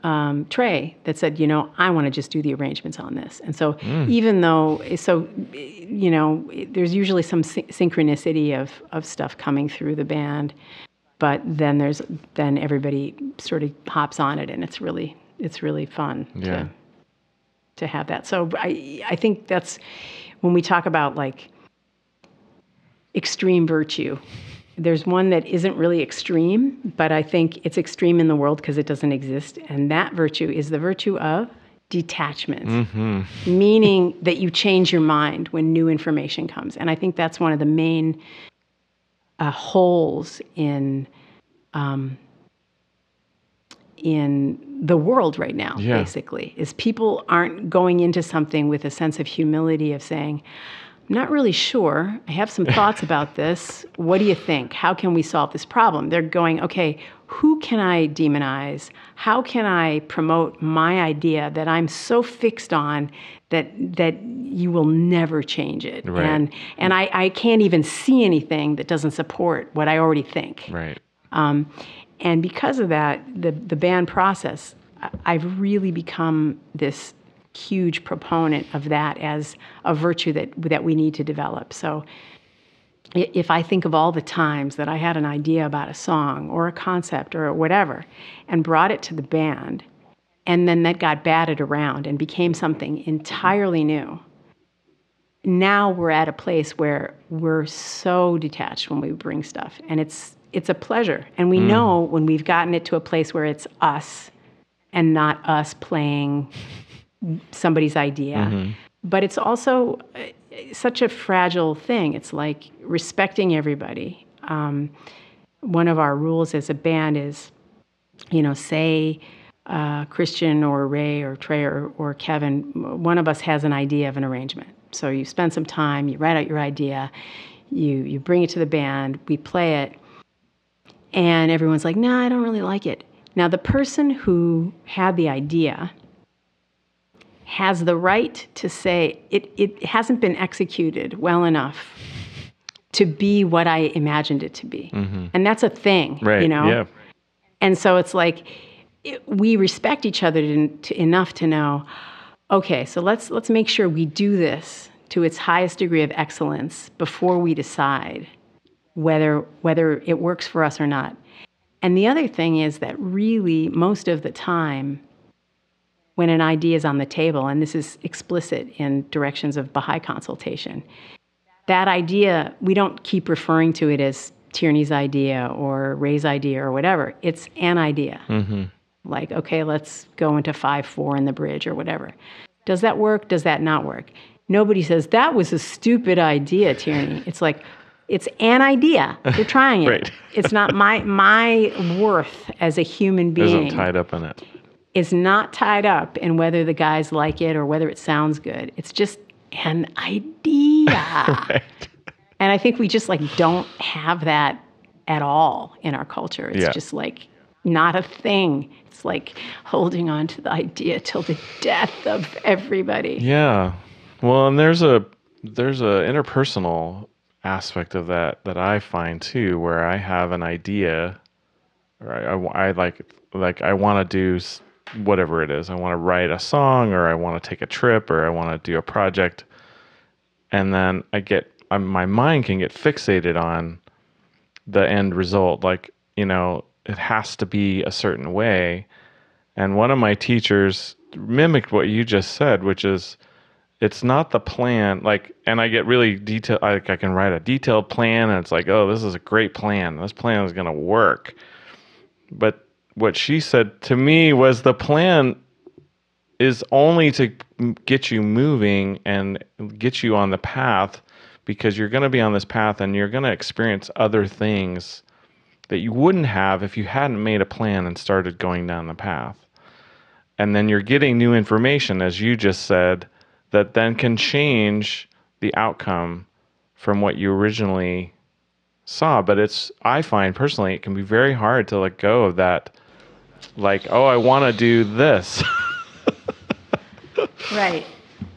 um, Trey that said, you know, I want to just do the arrangements on this. And so even though, so, you know, there's usually some synchronicity of, of stuff coming through the band, but then there's, then everybody sort of hops on it and it's really, it's really fun Yeah. to, to have that. So I, I think that's when we talk about like extreme virtue. There's one that isn't really extreme, but I think it's extreme in the world because it doesn't exist. And that virtue is the virtue of detachment, meaning that you change your mind when new information comes. And I think that's one of the main uh, holes in um, in the world right now. Yeah. Basically, is people aren't going into something with a sense of humility of saying, I'm not really sure. I have some thoughts about this. What do you think? How can we solve this problem? They're going, okay, who can I demonize? How can I promote my idea that I'm so fixed on that that you will never change it? Right. And and I, I can't even see anything that doesn't support what I already think. Right. Um, and because of that, the the band process, I've really become this huge proponent of that as a virtue that that we need to develop. So if I think of all the times that I had an idea about a song or a concept or whatever and brought it to the band and then that got batted around and became something entirely new. Now we're at a place where we're so detached when we bring stuff and it's it's a pleasure. And we mm. know when we've gotten it to a place where it's us and not us playing somebody's idea. But it's also uh, such a fragile thing. It's like respecting everybody. Um, one of our rules as a band is, you know, say uh, Christian or Ray or Trey or, or Kevin, one of us has an idea of an arrangement. So you spend some time, you write out your idea, you you bring it to the band, we play it, and everyone's like, "No, I don't really like it." Now the person who had the idea has the right to say it, it hasn't been executed well enough to be what I imagined it to be. Mm-hmm. And that's a thing, Right. you know? Yeah. And so it's like it, we respect each other to, to, enough to know, okay, so let's let's make sure we do this to its highest degree of excellence before we decide whether whether it works for us or not. And the other thing is that really most of the time when an idea is on the table, and this is explicit in directions of Baha'i consultation, that idea, we don't keep referring to it as Tierney's idea or Ray's idea or whatever. It's an idea. Mm-hmm. Like, okay, let's go into 5 4 in the bridge or whatever. Does that work? Does that not work? Nobody says, that was a stupid idea, Tierney. It's like, it's an idea. You're trying it. Right. it's not my my worth as a human being Isn't tied up in it. Is not tied up in whether the guys like it or whether it sounds good. It's just an idea. And I think we just like don't have that at all in our culture. It's Yeah. just like not a thing. It's like holding on to the idea till the death of everybody. Yeah. Well, and there's a there's a interpersonal aspect of that that I find too, where I have an idea, or I, I, I like like I want to do whatever it is. I want to write a song, or I want to take a trip, or I want to do a project, and then I get I, my mind can get fixated on the end result. Like, you know, it has to be a certain way. And one of my teachers mimicked what you just said, which is it's not the plan. Like, and I get really detailed. Like, I can write a detailed plan, and it's like, oh, this is a great plan. This plan is going to work. But what she said to me was the plan is only to get you moving and get you on the path because you're going to be on this path and you're going to experience other things that you wouldn't have if you hadn't made a plan and started going down the path. And then you're getting new information, as you just said, that then can change the outcome from what you originally saw. But it's, I find personally, it can be very hard to let go of that, like, oh, I want to do this. right,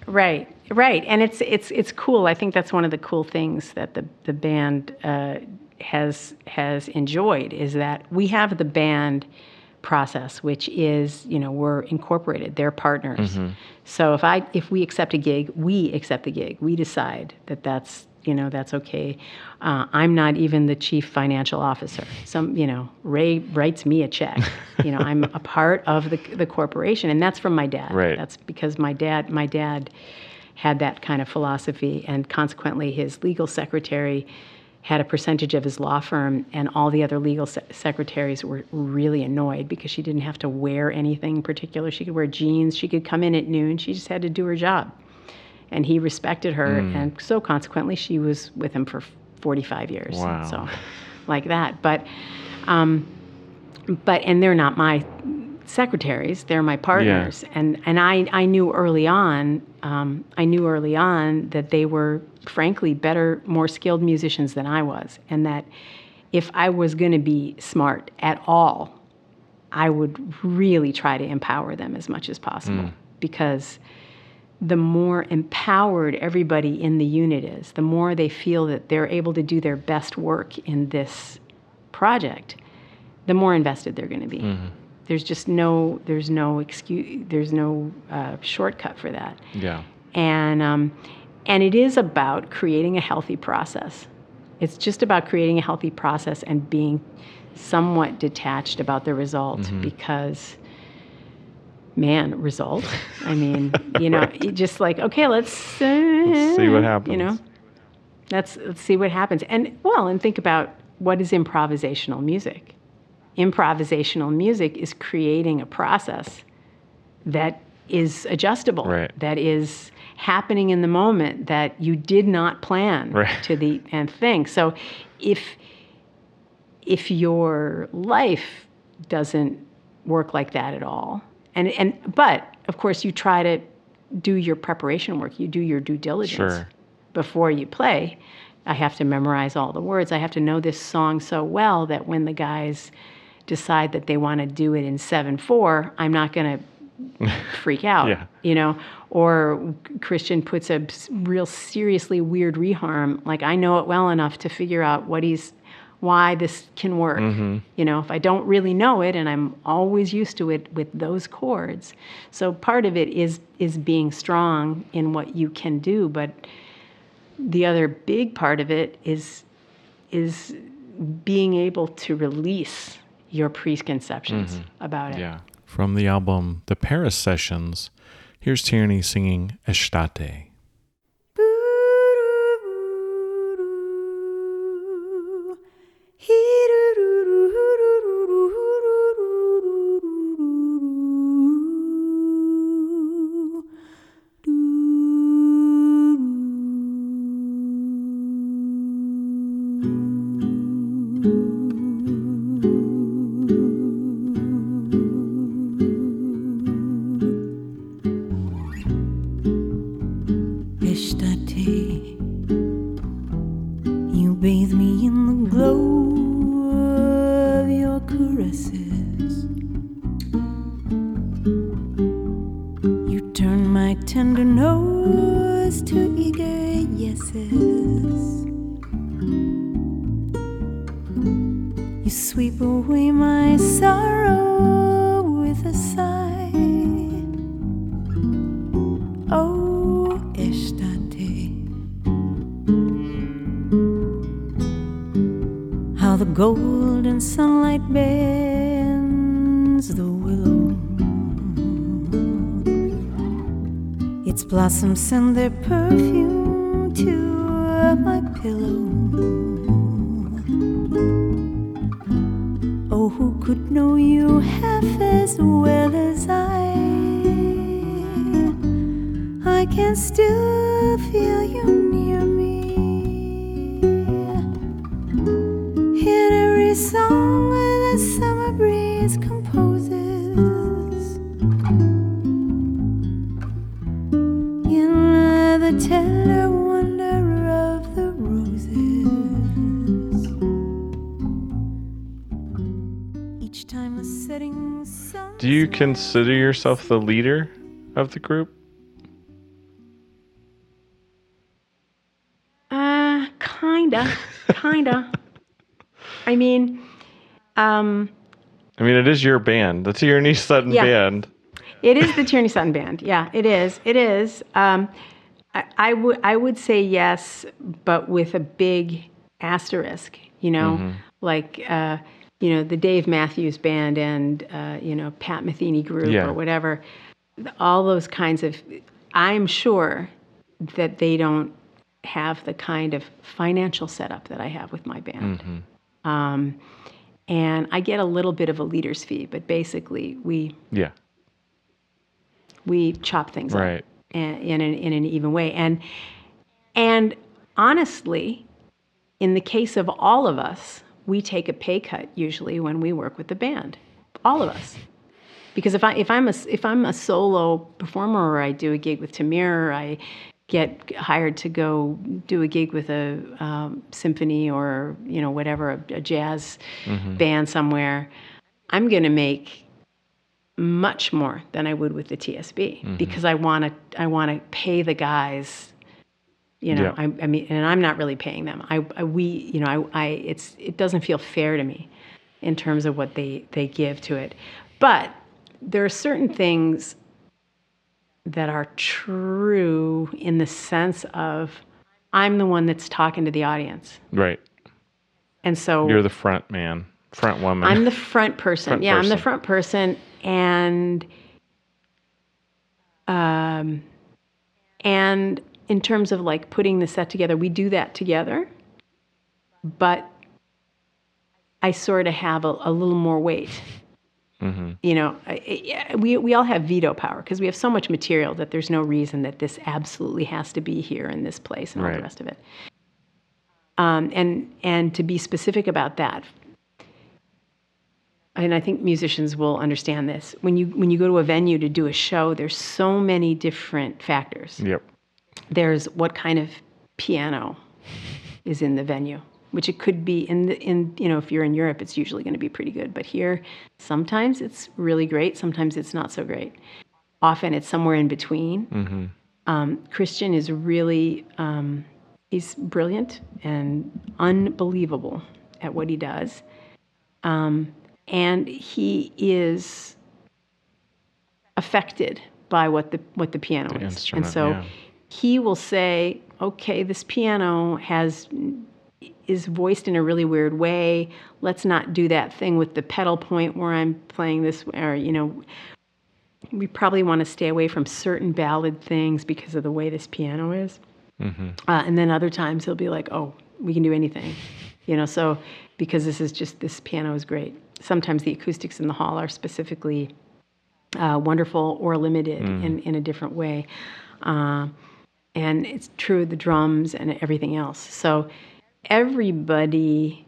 right. Right, and it's it's it's cool. I think that's one of the cool things that the the band uh, has has enjoyed is that we have the band process, which is you know we're incorporated, they're partners. Mm-hmm. So if I if we accept a gig, we accept the gig. We decide that that's you know that's okay. Uh, I'm not even the chief financial officer. Some you know Ray writes me a check. you know I'm a part of the the corporation, and that's from my dad. Right. That's because my dad my dad had that kind of philosophy, and consequently, his legal secretary had a percentage of his law firm, and all the other legal se- secretaries were really annoyed because she didn't have to wear anything particular. She could wear jeans, she could come in at noon, she just had to do her job. And he respected her, and so consequently, she was with him for 45 years. Wow. So, like that. But, um, but, and they're not my secretaries they're my partners Yeah. and and I, I knew early on um, I knew early on that they were frankly better more skilled musicians than I was and that if I was going to be smart at all I would really try to empower them as much as possible because the more empowered everybody in the unit is the more they feel that they're able to do their best work in this project the more invested they're going to be there's just no there's no excuse there's no uh, shortcut for that. Yeah. and um, and it is about creating a healthy process. It's just about creating a healthy process and being somewhat detached about the result because man result i mean you know you just like okay let's, uh, Let's see what happens. you know let's let's see what happens and well and think about what is improvisational music improvisational music is creating a process that is adjustable Right. that is happening in the moment that you did not plan Right. to the nth thing so if if your life doesn't work like that at all and and but of course you try to do your preparation work. You do your due diligence Sure. before you play. I have to memorize all the words. I have to know this song so well that when the guys decide that they want to do it in 7-4 i'm not going to freak out Yeah. you know? Or christian puts a real seriously weird reharm. Like i know it well enough to figure out what he's why this can work mm-hmm. you know if i don't really know it and i'm always used to it with those chords so part of it is is being strong in what you can do but the other big part of it is is being able to release your preconceptions mm-hmm. about it Yeah. From the album The Paris Sessions, here's Tierney singing Estate. Estate. Send their consider yourself the leader of the group? Uh, kinda, kinda. I mean, um, I mean, it is your band. The Tierney Sutton Yeah. band. it is the Tierney Sutton Band. Yeah, it is. It is. Um, I, I would I would say yes, but with a big asterisk. You know, like uh, you know the Dave Matthews Band and uh, you know Pat Metheny Group Yeah. or whatever. All those kinds of. I'm sure that they don't have the kind of financial setup that I have with my band. Um, and I get a little bit of a leader's fee, but basically we Yeah. we chop things up Right. in, in, an, in an even way. And and honestly, in the case of all of us, we take a pay cut usually when we work with the band, all of us. Because if I if I'm a if I'm a solo performer or I do a gig with Tamir, or I get hired to go do a gig with a um, symphony or you know whatever a, a jazz band somewhere, I'm going to make much more than I would with the TSB because I want to I want to pay the guys. You know, Yeah. I, I mean, and I'm not really paying them. I, I we you know I, I it's it doesn't feel fair to me in terms of what they they give to it, but there are certain things that are true in the sense of I'm the one that's talking to the audience, Right. and so You're the front man, front woman. I'm the front person. Front yeah, I'm the front person, and um, and in terms of like putting the set together, we do that together, but I sort of have a, a little more weight. Mm-hmm. You know, I- I- we we all have veto power because we have so much material that there's no reason that this absolutely has to be here in this place and all the rest of it. Um, and and to be specific about that, and I think musicians will understand this. When you when you go to a venue to do a show, there's so many different factors. Yep. There's what kind of piano is in the venue, which it could be in the in you know if you're in Europe, it's usually going to be pretty good, but here sometimes it's really great, sometimes it's not so great. Often it's somewhere in between. Mm-hmm. Um, Christian is really um, he's brilliant and unbelievable at what he does, um, and he is affected by what the what the piano is, and so yeah. He will say, "Okay, this piano has." is voiced in a really weird way. Let's not do that thing with the pedal point where I'm playing this, or you know, we probably want to stay away from certain ballad things because of the way this piano is. Mm-hmm. Uh, and then other times he'll be like, "Oh, we can do anything," you know. So because this is just this piano is great. Sometimes the acoustics in the hall are specifically uh, wonderful or limited in in a different way, uh, and it's true of the drums and everything else. So everybody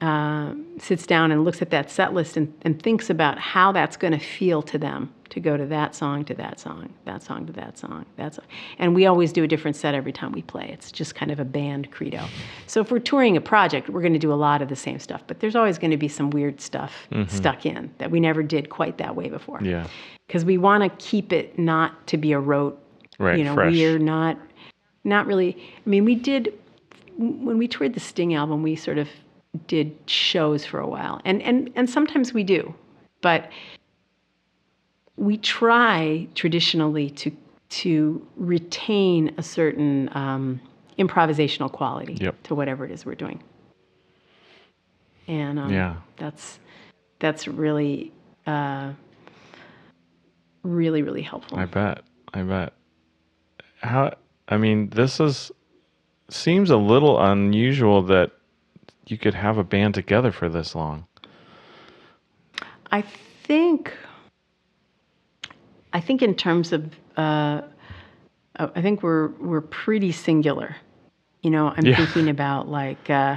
uh, sits down and looks at that set list and, and thinks about how that's going to feel to them to go to that song, to that song, that song, to that song, that song. And we always do a different set every time we play. It's just kind of a band credo. So if we're touring a project, we're going to do a lot of the same stuff, but there's always going to be some weird stuff stuck in that we never did quite that way before. Yeah. Because we want to keep it not to be a rote Right. you know fresh. we're not not really i mean we did when we toured the sting album we sort of did shows for a while and and and sometimes we do but we try traditionally to to retain a certain um, improvisational quality Yep. to whatever it is we're doing and um, Yeah. that's that's really uh, really really helpful. I bet. I bet. How? I mean, this is seems a little unusual that you could have a band together for this long. I think I think in terms of uh, I think we're we're pretty singular. You know, I'm Yeah. thinking about like uh,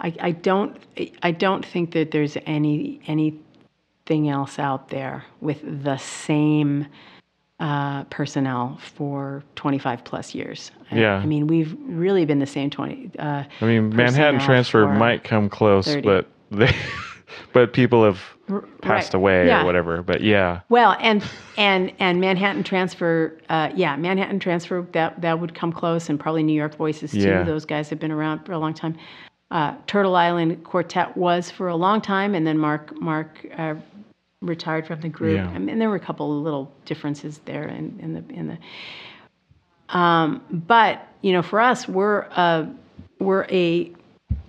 I I don't I don't think that there's any anything else out there with the same uh, personnel for 25 plus years. I- Yeah. I, mean, we've really been the same 20. Uh, I mean, Manhattan Transfer might come close, 30. but they, but people have passed right. away Yeah. or whatever. But yeah, Well, and and and Manhattan Transfer, uh, yeah, Manhattan Transfer that that would come close, and probably New York Voices too. Yeah. Those guys have been around for a long time. Uh, Turtle Island Quartet was for a long time, and then Mark Mark uh, retired from the group. Yeah. I mean, there were a couple of little differences there in, in the in the. Um, but you know, for us, we're uh, we're a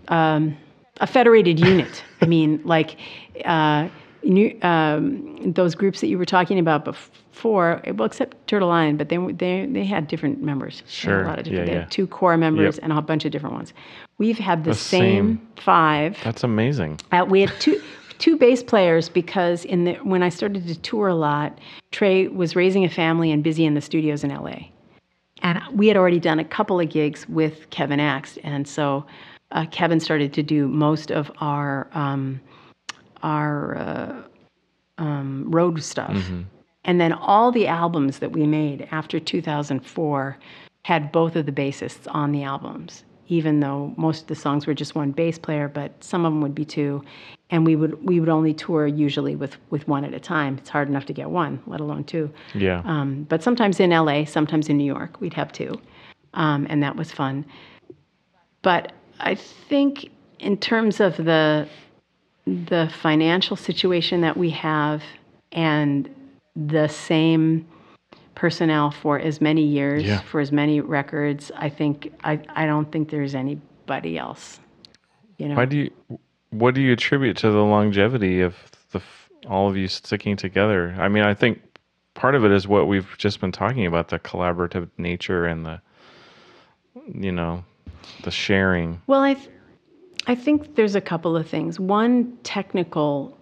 um, a federated unit. I mean, like uh, new, um, those groups that you were talking about before, well, except Turtle Island, but they they they had different members. Sure. a lot of Yeah, different. they yeah. had two core members Yep. and a bunch of different ones. We've had the, The same, same. five. that's amazing. Uh, we had two two bass players because in the when I started to tour a lot, Trey was raising a family and busy in the studios in LA, and we had already done a couple of gigs with Kevin Axt, and so uh, Kevin started to do most of our um, our uh, um, road stuff, and then all the albums that we made after 2004 had both of the bassists on the albums even though most of the songs were just one bass player, but some of them would be two, and we would we would only tour usually with with one at a time. It's hard enough to get one, let alone two. Yeah. Um, but sometimes in LA, sometimes in New York, we'd have two, um, and that was fun. But I think in terms of the the financial situation that we have and the same personnel for as many years, Yeah. for as many records, I think I, I don't think there's anybody else. You know, Why do you? What do you attribute to the longevity of the all of you sticking together? I mean, I think part of it is what we've just been talking about the collaborative nature and the, you know, the sharing. Well, I, th- I think there's a couple of things. One technical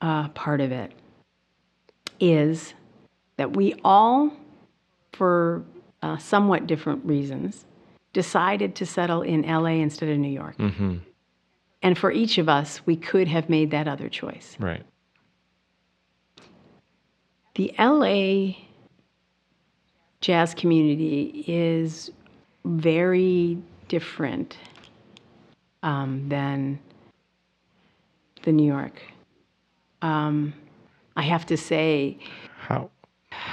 uh, part of it is that we all, for uh, somewhat different reasons, decided to settle in LA instead of New York. hmm And for each of us, we could have made that other choice. Right. The LA jazz community is very different um, than the New York. Um, I have to say, How?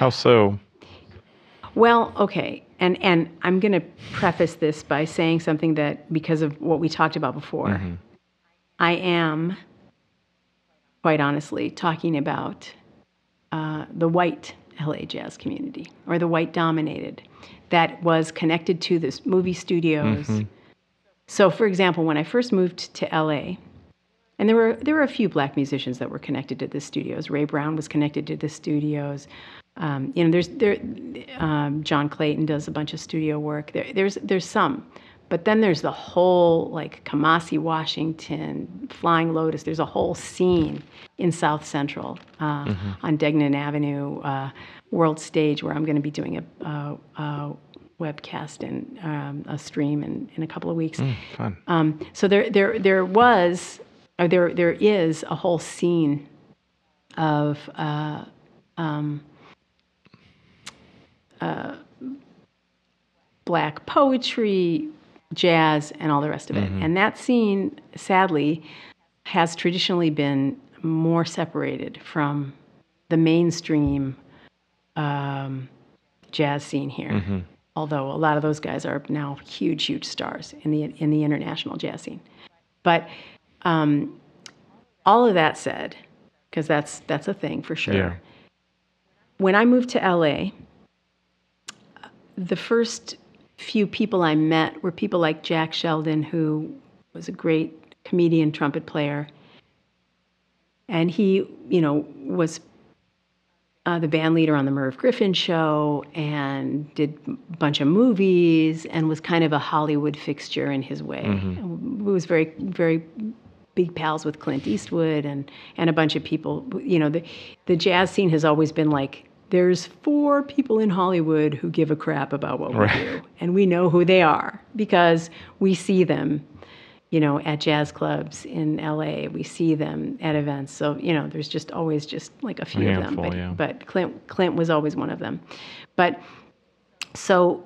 How so? well, okay, and and I'm going to preface this by saying something that because of what we talked about before, I am, quite honestly, talking about uh, the white LA jazz community or the white dominated that was connected to this movie studios. So, for example, when I first moved to LA, and there were there were a few black musicians that were connected to the studios. Ray Brown was connected to the studios. Um, you know, there's there um, John Clayton does a bunch of studio work. There, there's there's some, but then there's the whole like Kamasi, Washington, Flying Lotus. There's a whole scene in South Central uh, on Degnan Avenue, uh, World Stage, where I'm going to be doing a, a, a webcast and um, a stream in, in a couple of weeks. Fun. Um, so there, there, there was, or there, there is a whole scene of uh, um, uh, black poetry, jazz, and all the rest of it. And that scene, sadly, has traditionally been more separated from the mainstream um, jazz scene here. Although a lot of those guys are now huge, huge stars in the in the international jazz scene. But um, all of that said, because that's that's a thing for sure. Yeah. When I moved to LA, the first few people I met were people like Jack Sheldon, who was a great comedian, trumpet player. And he, you know, was uh, the band leader on the Merv Griffin show and did a bunch of movies and was kind of a Hollywood fixture in his way. Mm-hmm. Was very, very big pals with Clint Eastwood and, and a bunch of people. You know, the, the jazz scene has always been like, there's four people in Hollywood who give a crap about what right. we do. And we know who they are because we see them you know, at jazz clubs in LA. We see them at events. So, you know, there's just always just like a few a handful, of them. But, yeah. but Clint, Clint was always one of them. But so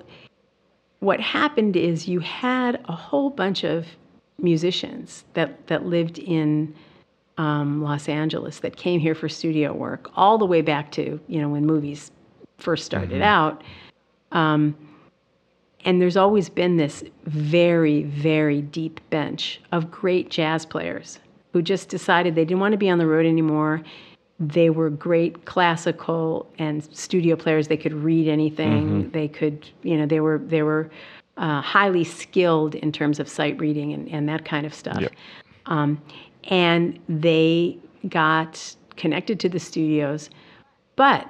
what happened is you had a whole bunch of musicians that, that lived in um, Los Angeles that came here for studio work all the way back to, you know, when movies first started mm-hmm. out. Um, and there's always been this very, very deep bench of great jazz players who just decided they didn't want to be on the road anymore. They were great classical and studio players. They could read anything. Mm-hmm. They could, you know, they were they were uh, highly skilled in terms of sight reading and, and that kind of stuff. Yep. Um, and they got connected to the studios, but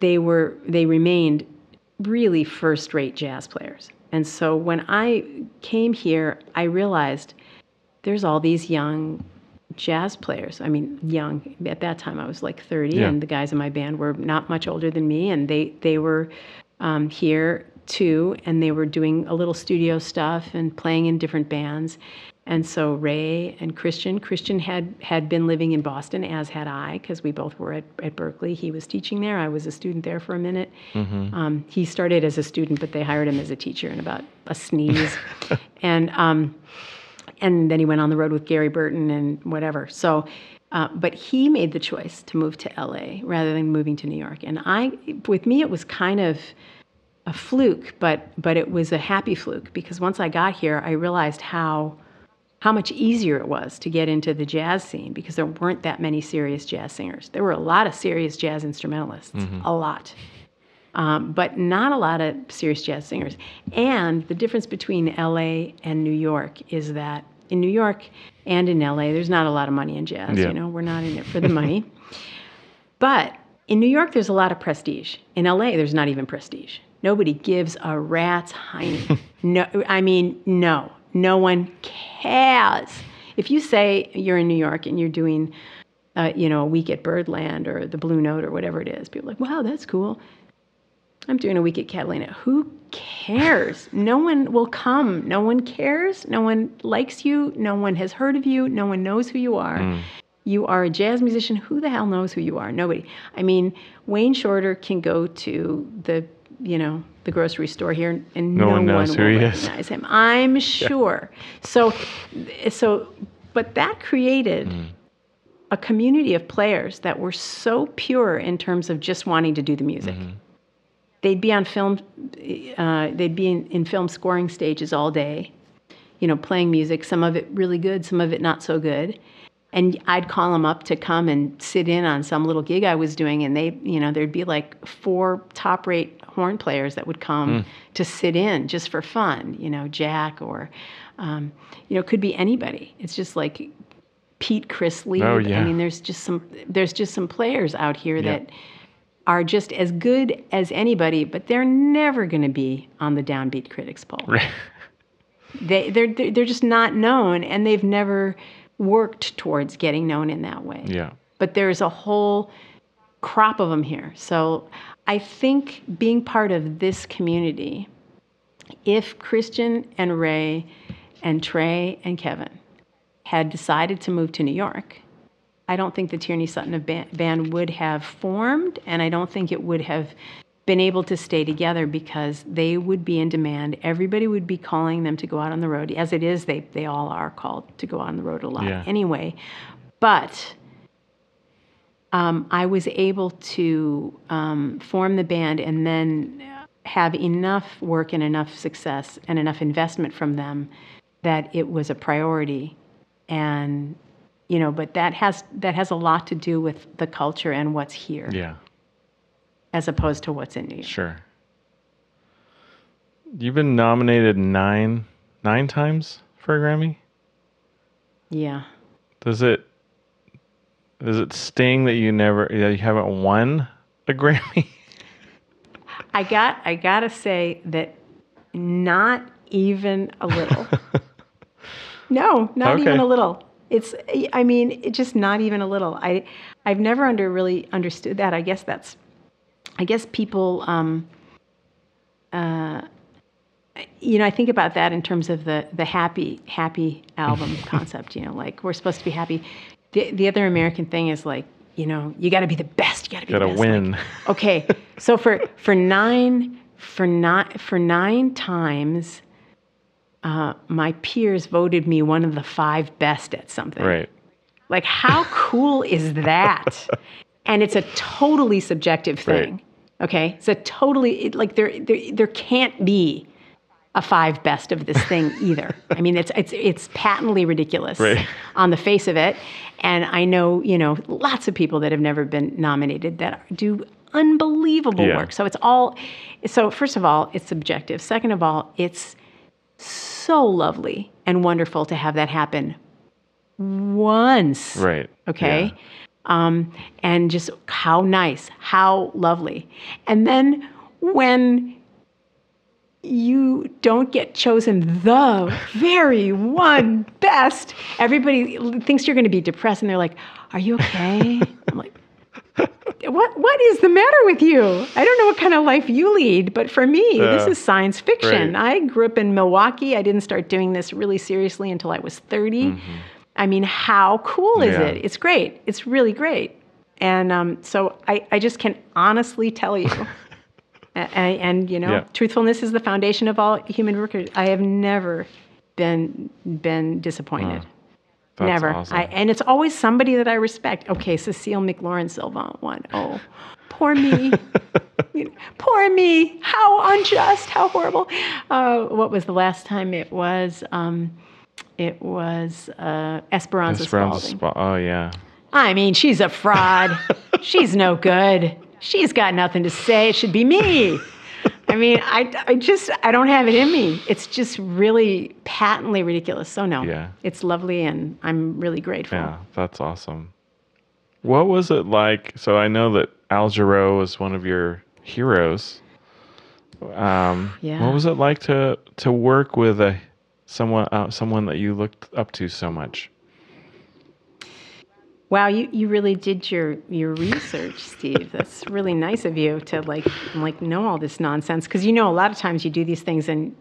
they were they remained really first rate jazz players. And so when I came here, I realized there's all these young jazz players. I mean, young. At that time, I was like 30, yeah. and the guys in my band were not much older than me, and they they were um, here too, and they were doing a little studio stuff and playing in different bands. And so Ray and Christian, Christian had had been living in Boston, as had I, because we both were at, at Berklee. He was teaching there. I was a student there for a minute. Mm-hmm. Um, he started as a student, but they hired him as a teacher in about a sneeze. and um, and then he went on the road with Gary Burton and whatever. So, uh, but he made the choice to move to LA rather than moving to New York. And I, with me, it was kind of a fluke, but but it was a happy fluke because once I got here, I realized how how much easier it was to get into the jazz scene because there weren't that many serious jazz singers. There were a lot of serious jazz instrumentalists, mm-hmm. a lot, um, but not a lot of serious jazz singers. And the difference between LA and New York is that in New York and in LA, there's not a lot of money in jazz. Yeah. You know, we're not in it for the money. but in New York, there's a lot of prestige. In LA, there's not even prestige. Nobody gives a rat's hiney. no, I mean, no. No one cares. If you say you're in New York and you're doing, uh, you know, a week at Birdland or the Blue Note or whatever it is, people are like, wow, that's cool. I'm doing a week at Catalina. Who cares? no one will come. No one cares. No one likes you. No one has heard of you. No one knows who you are. Mm. You are a jazz musician. Who the hell knows who you are? Nobody. I mean, Wayne Shorter can go to the you know, the grocery store here, and no, no one knows one who will he recognize is. him. I'm sure. Yeah. So, so, but that created mm. a community of players that were so pure in terms of just wanting to do the music. Mm-hmm. They'd be on film, uh, they'd be in, in film scoring stages all day, you know, playing music. Some of it really good, some of it not so good and I'd call them up to come and sit in on some little gig I was doing, and they, you know, there'd be like four top-rate horn players that would come mm. to sit in just for fun, you know, Jack or, um, you know, could be anybody. It's just like Pete Christlieb. Oh, yeah. I mean, there's just some there's just some players out here that are just as good as anybody, but they're never going to be on the downbeat critics poll. They they're they're just not known, and they've never worked towards getting known in that way. Yeah. But there's a whole crop of them here. So I think being part of this community, if Christian and Ray and Trey and Kevin had decided to move to New York, I don't think the Tierney Sutton band would have formed, and I don't think it would have been able to stay together because they would be in demand. Everybody would be calling them to go out on the road. As it is, they, they all are called to go on the road a lot yeah. anyway. But um, I was able to um, form the band and then have enough work and enough success and enough investment from them that it was a priority. And you know, but that has that has a lot to do with the culture and what's here. Yeah as opposed to what's in New York. Sure. You've been nominated nine nine times for a Grammy. Yeah. Does it does it sting that you never that you haven't won a Grammy? I got I gotta say that not even a little. no, not even a little. It's I mean, it just not even a little. I I've never under really understood that. I guess that's I guess people um uh you know, I think about that in terms of the the happy happy album concept, you know, like we're supposed to be happy. The the other American thing is like, you know, you got to be the best, you got to be Gotta the best. Like, win. okay so for for nine for nine for nine times uh, my peers voted me one of the five best at something right. like how cool is that and it's a totally subjective thing okay so totally it, like there, there there can't be a five best of this thing either i mean it's it's it's patently ridiculous Right. on the face of it and i know you know lots of people that have never been nominated that do unbelievable Yeah. work so it's all so first of all it's subjective second of all it's so lovely and wonderful to have that happen once Right. okay Yeah. Um, and just how nice how lovely. And then when you don't get chosen the very one best everybody thinks you're going to be depressed and they're like are you okay? I'm like what what is the matter with you? I don't know what kind of life you lead but for me this is science fiction. Right. i grew up in milwaukee. I didn't start doing this really seriously until i was 30 i mean how cool is. Yeah. it it's great it's really great and um, so I, I just can honestly tell you and, and you know Yeah. truthfulness is the foundation of all human work i have never been been disappointed That's Never. awesome. I, and it's always somebody that I respect. Okay, Cécile McLorin Salvant won. Oh, poor me. You know, poor me. How unjust. How horrible. Uh, what was the last time it was? Um, it was uh, Esperanza, Esperanza Spalding. Spa- oh yeah. I mean, she's a fraud. she's no good. She's got nothing to say. It should be me. I mean, I, I just, I don't have it in me. It's just really patently ridiculous. So, no, Yeah. it's lovely and I'm really grateful. Yeah, that's awesome. What was it like? So I know that Al Jarreau was one of your heroes. Um, Yeah. What was it like to to work with a someone uh, someone that you looked up to so much? Wow, you, you really did your, your research, Steve. That's really nice of you to like like know all this nonsense because you know a lot of times you do these things and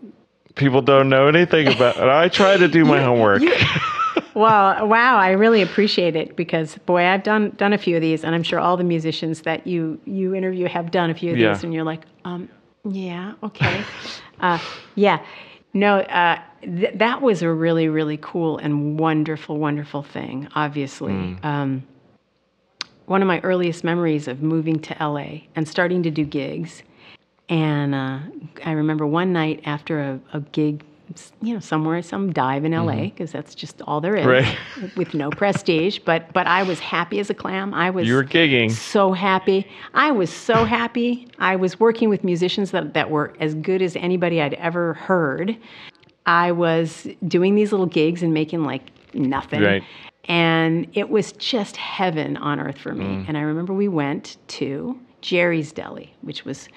People don't know anything about it. I try to do my homework. Well, wow, I really appreciate it because boy, I've done done a few of these, and I'm sure all the musicians that you you interview have done a few of Yeah. these, and you're like, um, yeah, okay, uh, yeah, no, uh, th- that was a really really cool and wonderful wonderful thing. Obviously, um, one of my earliest memories of moving to LA and starting to do gigs. And uh, I remember one night after a, a gig, you know, somewhere, some dive in LA, because that's just all there is, Mm-hmm. Right. with no prestige. But but I was happy as a clam. I was You were gigging. so happy. I was so happy. I was working with musicians that, that were as good as anybody I'd ever heard. I was doing these little gigs and making like nothing. Right. And it was just heaven on earth for me. Mm. And I remember we went to Jerry's Deli, which was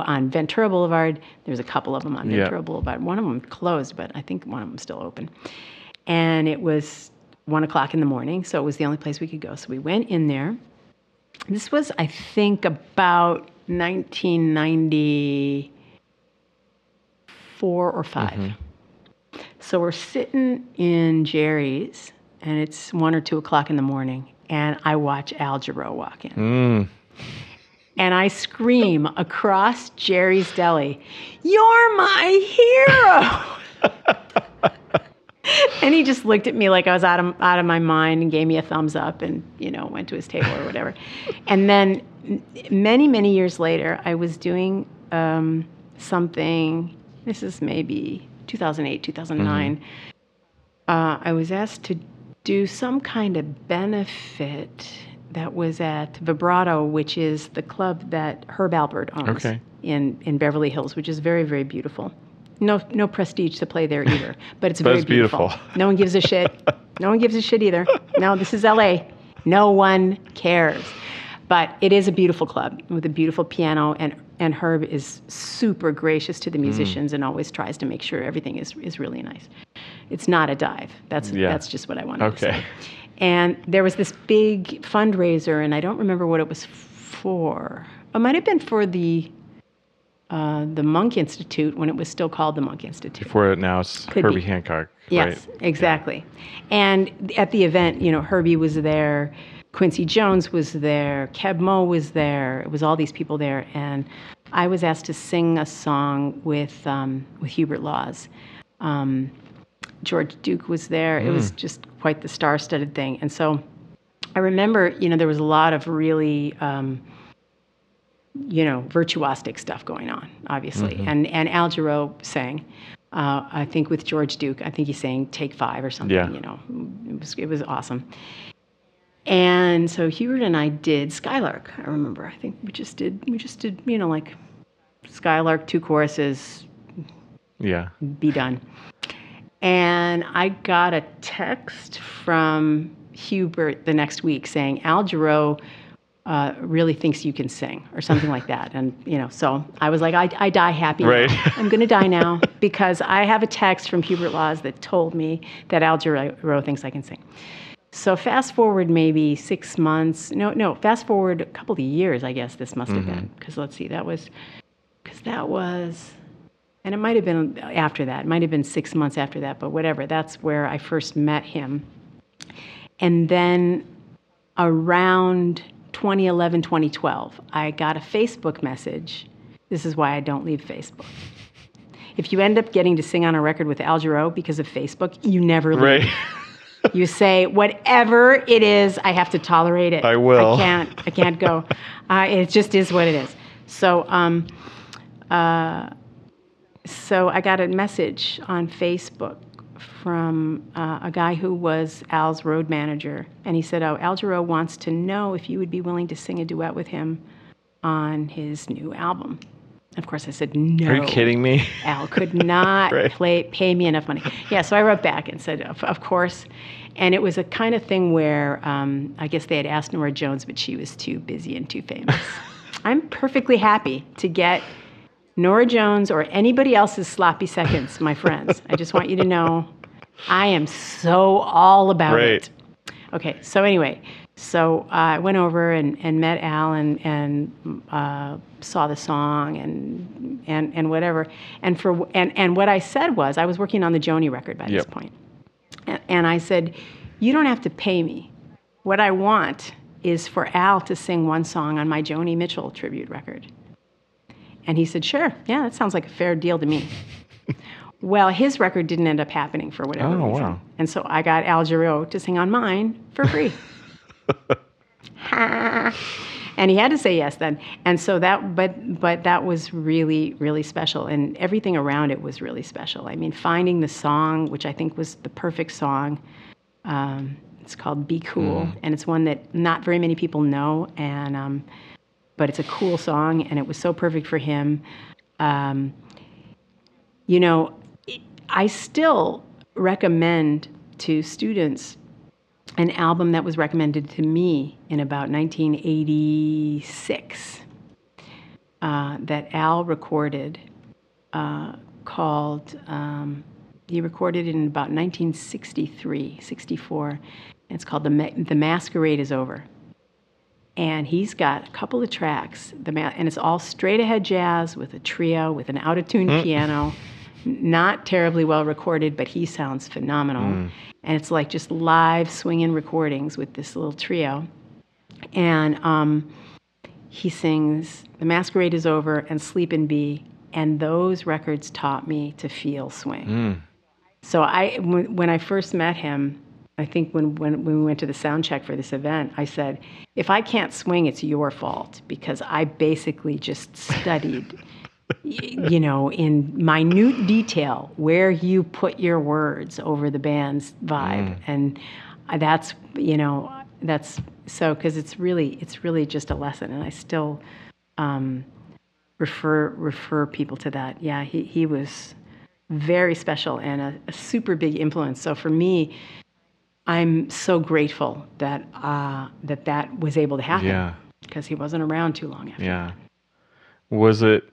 on Ventura Boulevard. There's a couple of them on Yeah. Ventura Boulevard. One of them closed, but I think one of them still open. And it was one o'clock in the morning, so it was the only place we could go. So we went in there. This was, I think, about 1994 or 5. So we're sitting in Jerry's, and it's one or two o'clock in the morning, and I watch Al Jarreau walk in. Mm. And I scream across Jerry's Deli, You're my hero! and he just looked at me like I was out of, out of my mind and gave me a thumbs up and, you know, went to his table or whatever. and then many, many years later, I was doing um, something, this is maybe 2008, 2009. Uh, I was asked to do some kind of benefit that was at Vibrato, which is the club that Herb Alpert owns Okay. in, in Beverly Hills, which is very, very beautiful. No, no prestige to play there either, but it's very it's beautiful. No one gives a shit. No one gives a shit either. No, this is LA. No one cares. But it is a beautiful club with a beautiful piano, and, and Herb is super gracious to the Mm. musicians and always tries to make sure everything is, is really nice. It's not a dive. That's Yeah. that's just what I wanted to say. And there was this big fundraiser, and I don't remember what it was for. It might have been for the uh, the Monk Institute when it was still called the Monk Institute. Before it now it's Could Herbie be. Hancock. Yes, right? exactly. And at the event, you know, Herbie was there, Quincy Jones was there, Keb Mo was there. It was all these people there, and I was asked to sing a song with um, with Hubert Laws. Um, George Duke was there. It was just quite the star-studded thing, and so I remember, you know, there was a lot of really. Um, you know, virtuosic stuff going on, obviously. And and Al Jarreau sang, uh, I think with George Duke. I think he sang "Take Five or something. Yeah. You know, it was it was awesome. And so Hubert and I did Skylark. I remember. I think we just did we just did you know like Skylark two choruses, Yeah. be done. And I got a text from Hubert the next week saying Al Jarreau uh, really thinks you can sing or something like that. And, you know, so I was like, I, I die happy. Right. I'm going to die now because I have a text from Hubert Laws that told me that Al Jarreau thinks I can sing. So fast forward maybe six months. No, no, fast forward a couple of years, I guess this must have been. Because let's see, that was, because that was, and it might have been after that. It might have been six months after that, but whatever. That's where I first met him. And then around 2011, 2012, I got a Facebook message. This is why I don't leave Facebook. If you end up getting to sing on a record with Al Jarreau because of Facebook, you never leave. Right. You say whatever it is, I have to tolerate it. I will. I can't. I can't go. Uh, it just is what it is. So, um, uh, so I got a message on Facebook from uh, a guy who was Al's road manager, and he said, "Oh, Al Jarreau wants to know if you would be willing to sing a duet with him on his new album." Of course, I said no. Are you kidding me? Al could not Right. play, pay me enough money. Yeah, so I wrote back and said, of, of course. And it was a kind of thing where um, I guess they had asked Norah Jones, but she was too busy and too famous. I'm perfectly happy to get Norah Jones or anybody else's sloppy seconds, my friends. I just want you to know I am so all about Right. it. Okay, so anyway, so I went over and, and met Al and, and uh, saw the song and, and, and whatever. And, for, and, and what I said was, I was working on the Joni record by this point. And, and I said, You don't have to pay me. What I want is for Al to sing one song on my Joni Mitchell tribute record. And he said, Sure, yeah, that sounds like a fair deal to me. well, his record didn't end up happening for whatever Oh, reason. wow. And so I got Al Jarreau to sing on mine for free. and he had to say yes then. And so that, but, but that was really, really special. And everything around it was really special. I mean, finding the song, which I think was the perfect song, um, it's called Be Cool. And it's one that not very many people know. And, um, but it's a cool song and it was so perfect for him. Um, you know, I still recommend to students an album that was recommended to me in about 1986 uh, that Al recorded uh, called, um, he recorded it in about 1963, 64. And it's called The, Ma- the Masquerade is Over. And he's got a couple of tracks, the ma- and it's all straight ahead jazz with a trio, with an out of tune mm. piano. Not terribly well recorded, but he sounds phenomenal. Mm. And it's like just live swinging recordings with this little trio. And um, he sings The Masquerade is Over and Sleep and Be. And those records taught me to feel swing. Mm. So I, when, when I first met him, I think when, when, when we went to the sound check for this event, I said, if I can't swing, it's your fault because I basically just studied, y- you know, in minute detail where you put your words over the band's vibe. And that's, you know, that's so, because it's really, it's really just a lesson. And I still um, refer, refer people to that. Yeah, he, he was very special and a, a super big influence. So for me, I'm so grateful that uh, that that was able to happen. Yeah. Because he wasn't around too long after. Yeah. Was it?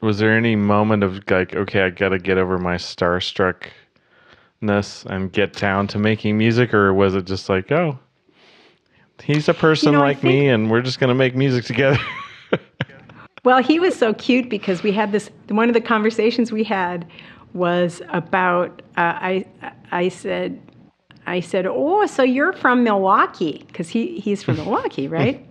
Was there any moment of like, okay, I got to get over my starstruckness and get down to making music, or was it just like, oh, he's a person know, I like me, and we're just gonna make music together? Well, he was so cute because we had this. One of the conversations we had was about. Uh, I I said, I said, oh, so you're from Milwaukee because he he's from Milwaukee, right?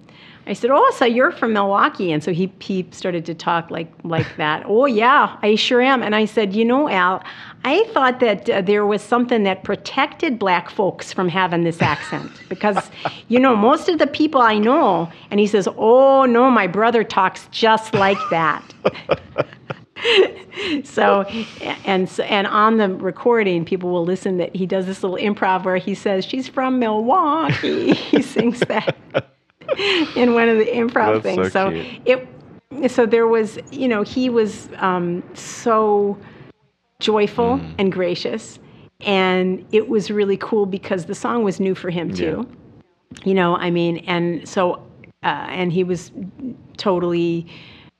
I said, "Oh, so you're from Milwaukee?" And so he he started to talk like like that. oh yeah, I sure am. And I said, "You know, Al, I thought that uh, there was something that protected black folks from having this accent because, you know, most of the people I know." And he says, "Oh no, my brother talks just like that." so and and on the recording people will listen that he does this little improv where he says she's from milwaukee he sings that in one of the improv That's things. so So, it, so there was, you know, he was um, so joyful Mm. and gracious, and it was really cool because the song was new for him too. You know, I mean, and so, uh, and he was totally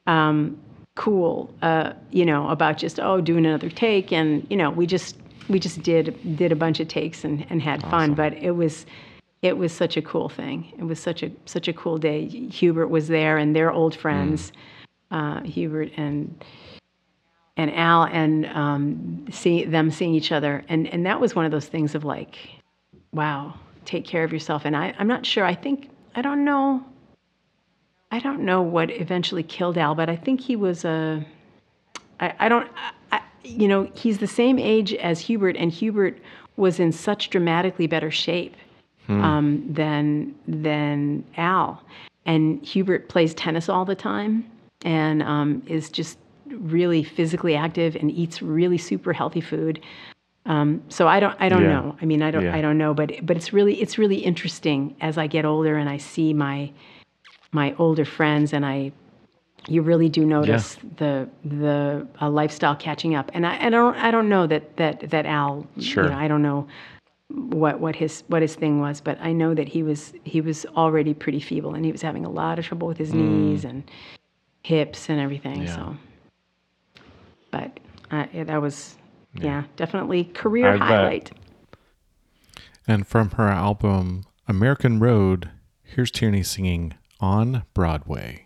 um, cool, uh, you know, about just oh doing another take, and you know, we just we just did did a bunch of takes and, and had fun, but it was it was such a cool thing. It was such a such a cool day. Hubert was there, and they're old friends, uh, Hubert and and Al, and um, see them seeing each other, and and that was one of those things of like, wow, take care of yourself. And I I'm not sure. I think I don't know. I don't know what eventually killed Al, but I think he was a. I, I don't. I, you know, he's the same age as Hubert, and Hubert was in such dramatically better shape um, than than Al. And Hubert plays tennis all the time and um, is just really physically active and eats really super healthy food. Um, so I don't I don't Yeah. know. I mean I don't Yeah. I don't know, but but it's really it's really interesting as I get older and I see my my older friends and I you really do notice the the uh, lifestyle catching up. And I, I don't I don't know that that that Al Sure. you know, I don't know what what his what his thing was, but I know that he was he was already pretty feeble and he was having a lot of trouble with his knees and hips and everything. Mm. Yeah. So, but uh, yeah, that was yeah, definitely career I bet. highlight. And from her album American Road, here's Tierney singing On Broadway.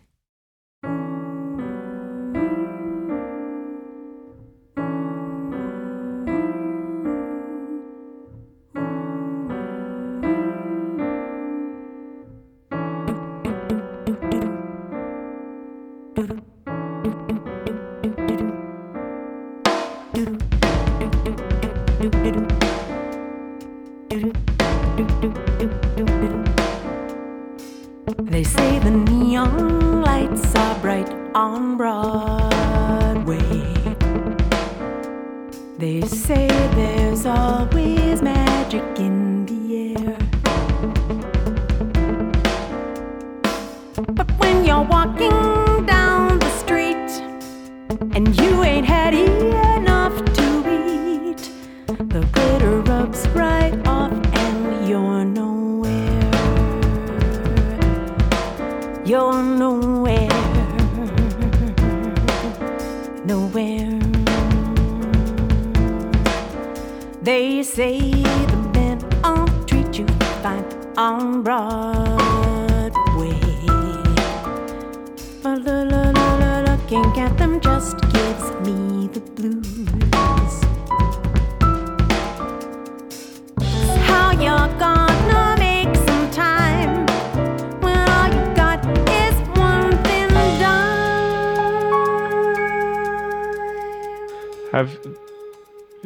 Are bright on Broadway. They say there's always magic in the air. But when you're walking say the men all treat you fine on Broadway. But looking at them just gives me the blues. How you're gonna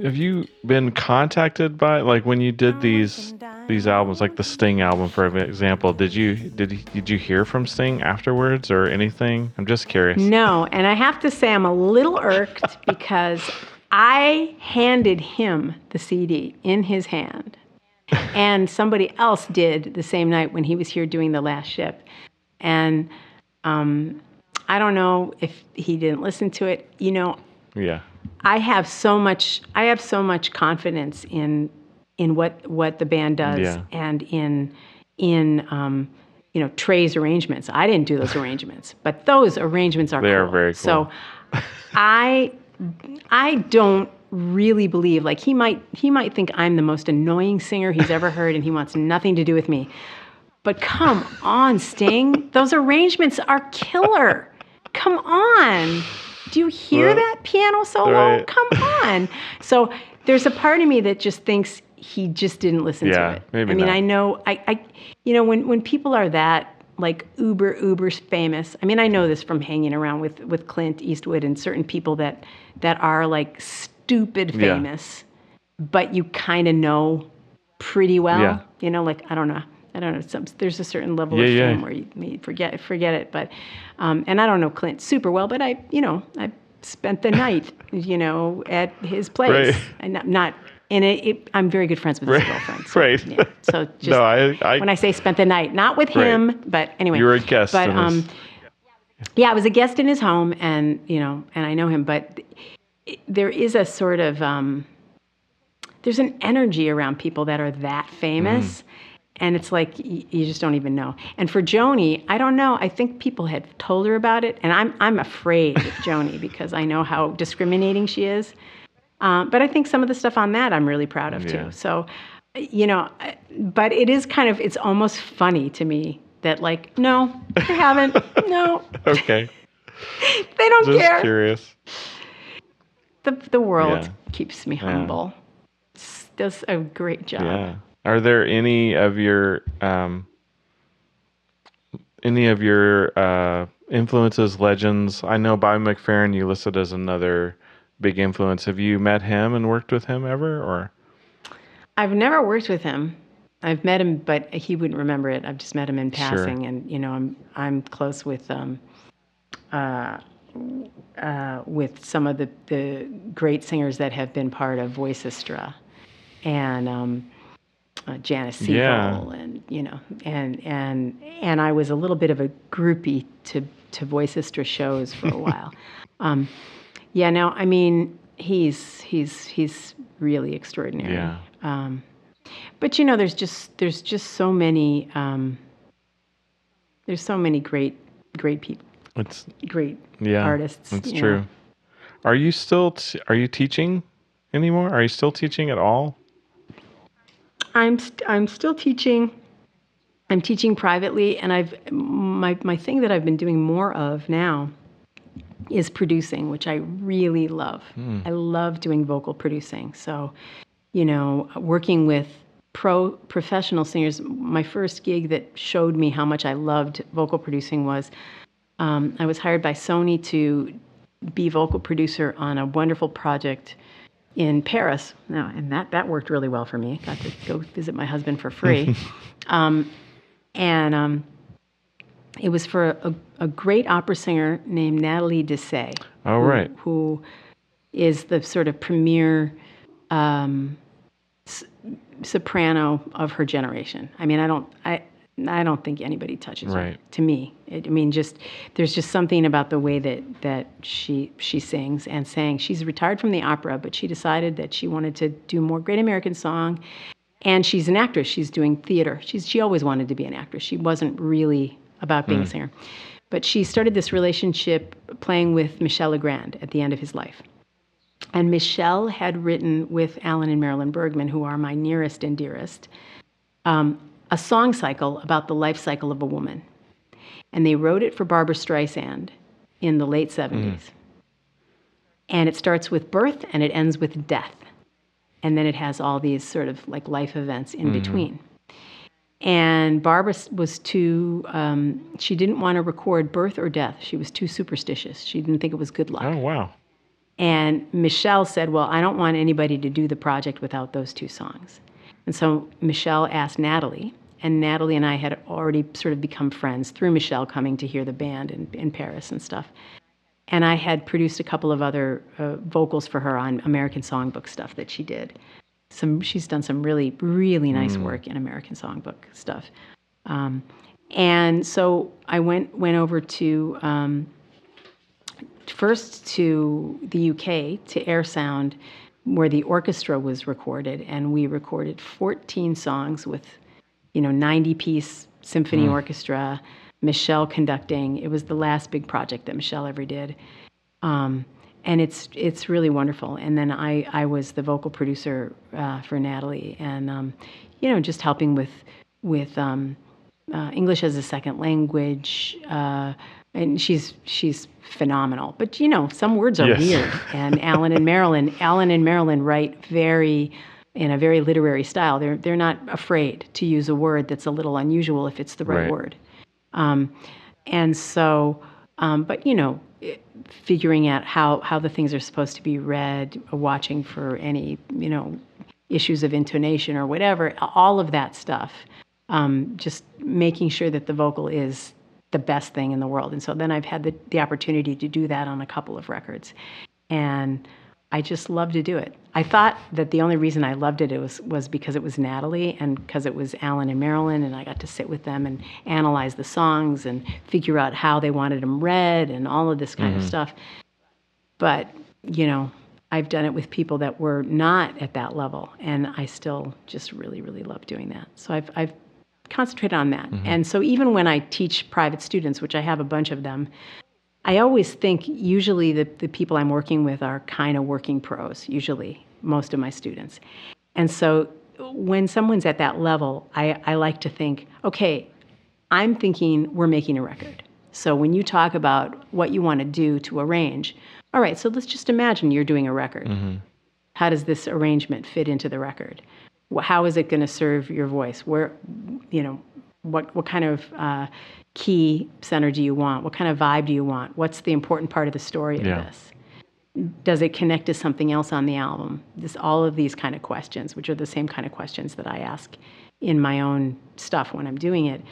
Have you been contacted by like when you did these these albums, like the Sting album, for example? Did you did did you hear from Sting afterwards or anything? I'm just curious. No, and I have to say I'm a little irked because I handed him the CD in his hand. And somebody else did the same night when he was here doing the last ship. And um, I don't know if he didn't listen to it. You know, Yeah. I have so much I have so much confidence in in what what the band does Yeah. and in in um, you know Trey's arrangements. I didn't do those arrangements, but those arrangements are They are cool. very So I I don't really believe like he might he might think I'm the most annoying singer he's ever heard and he wants nothing to do with me. But come on, Sting. Those arrangements are killer. Come on. Do you hear Right. that piano solo? Right. Come on. So there's a part of me that just thinks he just didn't listen Yeah, to it. maybe I mean, not. I know I, I you know, when when people are that like uber uber famous. I mean, I know this from hanging around with with Clint Eastwood and certain people that that are like stupid Yeah. famous, but you kind of know pretty well. Yeah. You know, like I don't know. I don't know. Some, there's a certain level Yeah, of yeah. fame where you, you forget forget it. But um, and I don't know Clint super well, but I you know I spent the night you know at his place. Right. And not, not in it, it. I'm very good friends with his Right. girlfriend. So, Right. Yeah. So just no, I, I when I say spent the night, not with Right. him, but anyway. You were a guest But his- um, yeah, I was a guest in his home, and you know, and I know him. But it- there is a sort of um, there's an energy around people that are that famous. And it's like you just don't even know. And for Joni, I don't know. I think people had told her about it, and I'm I'm afraid of Joni because I know how discriminating she is. Um, but I think some of the stuff on that I'm really proud of Yeah. too. So, you know, but it is kind of it's almost funny to me that like no, they haven't. no, okay. they don't care. Just care. curious. The the world Yeah. keeps me humble. S- Does a great job. Are there any of your um, any of your uh, influences, legends? I know Bobby McFerrin you listed as another big influence. Have you met him and worked with him ever, or I've never worked with him. I've met him, but he wouldn't remember it. I've just met him in Sure. passing, and you know, I'm I'm close with um, uh, uh, with some of the the great singers that have been part of Voicestra, and um, uh, Janice Siegel, Yeah. and you know, and and and I was a little bit of a groupie to to Voicestra shows for a while. Um, yeah, no, I mean, he's he's he's really extraordinary. Yeah. Um, but you know, there's just there's just so many um, there's so many great great people, it's great yeah, artists. That's true. know. Are you still t- are you teaching anymore? Are you still teaching at all? I'm st- I'm still teaching. I'm teaching privately, and I've my my thing that I've been doing more of now is producing, which I really love. I love doing vocal producing. So, you know, working with pro professional singers. My first gig that showed me how much I loved vocal producing was um, I was hired by Sony to be vocal producer on a wonderful project in Paris. Now, and that that worked really well for me. Got to go visit my husband for free, um, and um, it was for a, a great opera singer named Natalie Dessay Oh, right. who is the sort of premier um, s- soprano of her generation. I mean, I don't, I, I don't think anybody touches her. To me, it, I mean, just there's just something about the way that that she she sings and sang. She's retired from the opera, but she decided that she wanted to do more Great American Song. And she's an actress. She's doing theater. She's she always wanted to be an actress. She wasn't really about being a singer. But she started this relationship playing with Michel Legrand at the end of his life. And Michel had written with Alan and Marilyn Bergman, who are my nearest and dearest, um, a song cycle about the life cycle of a woman. And they wrote it for Barbra Streisand in the late 70s. And it starts with birth and it ends with death. And then it has all these sort of like life events in between. And Barbra was too, um, she didn't want to record birth or death. She was too superstitious. She didn't think it was good luck. Oh, wow. And Michel said, Well, I don't want anybody to do the project without those two songs. And so Michel asked Natalie, and Natalie and I had already sort of become friends through Michel coming to hear the band in, in Paris and stuff. And I had produced a couple of other uh, vocals for her on American Songbook stuff that she did. Some, she's done some really, really nice work in American Songbook stuff. Um, and so I went went over to um, first to the UK to Air Sound where the orchestra was recorded, and we recorded 14 songs with, you know, 90 piece symphony orchestra, Michel conducting. It was the last big project that Michel ever did. Um, and it's it's really wonderful. And then I, I was the vocal producer uh, for Natalie, and um, you know just helping with with um, uh, English as a second language. Uh, and she's she's phenomenal. But you know some words are Yes. weird. And Alan and Marilyn, Alan and Marilyn write very in a very literary style. They're they're not afraid to use a word that's a little unusual if it's the right, Right. word. Um, and so, um, but you know, figuring out how how the things are supposed to be read, watching for any you know issues of intonation or whatever, all of that stuff. Um, just making sure that the vocal is the best thing in the world. And so then I've had the, the opportunity to do that on a couple of records. And I just love to do it. I thought that the only reason I loved it, it was, was because it was Natalie and because it was Alan and Marilyn, and I got to sit with them and analyze the songs and figure out how they wanted them read and all of this kind of mm-hmm. stuff. But, you know, I've done it with people that were not at that level, and I still just really, really love doing that. So I've, I've concentrated on that. Mm-hmm. And so even when I teach private students, which I have a bunch of them, I always think usually the, the people I'm working with are kind of working pros, usually, most of my students. And so when someone's at that level, I, I like to think, okay, I'm thinking we're making a record. So when you talk about what you want to do to arrange, all right, so let's just imagine you're doing a record. How does this arrangement fit into the record? How is it going to serve your voice? Where, you know, what what kind of uh, key center do you want? What kind of vibe do you want? What's the important part of the story of Yeah. this? Does it connect to something else on the album? This all of these kind of questions, which are the same kind of questions that I ask in my own stuff when I'm doing it.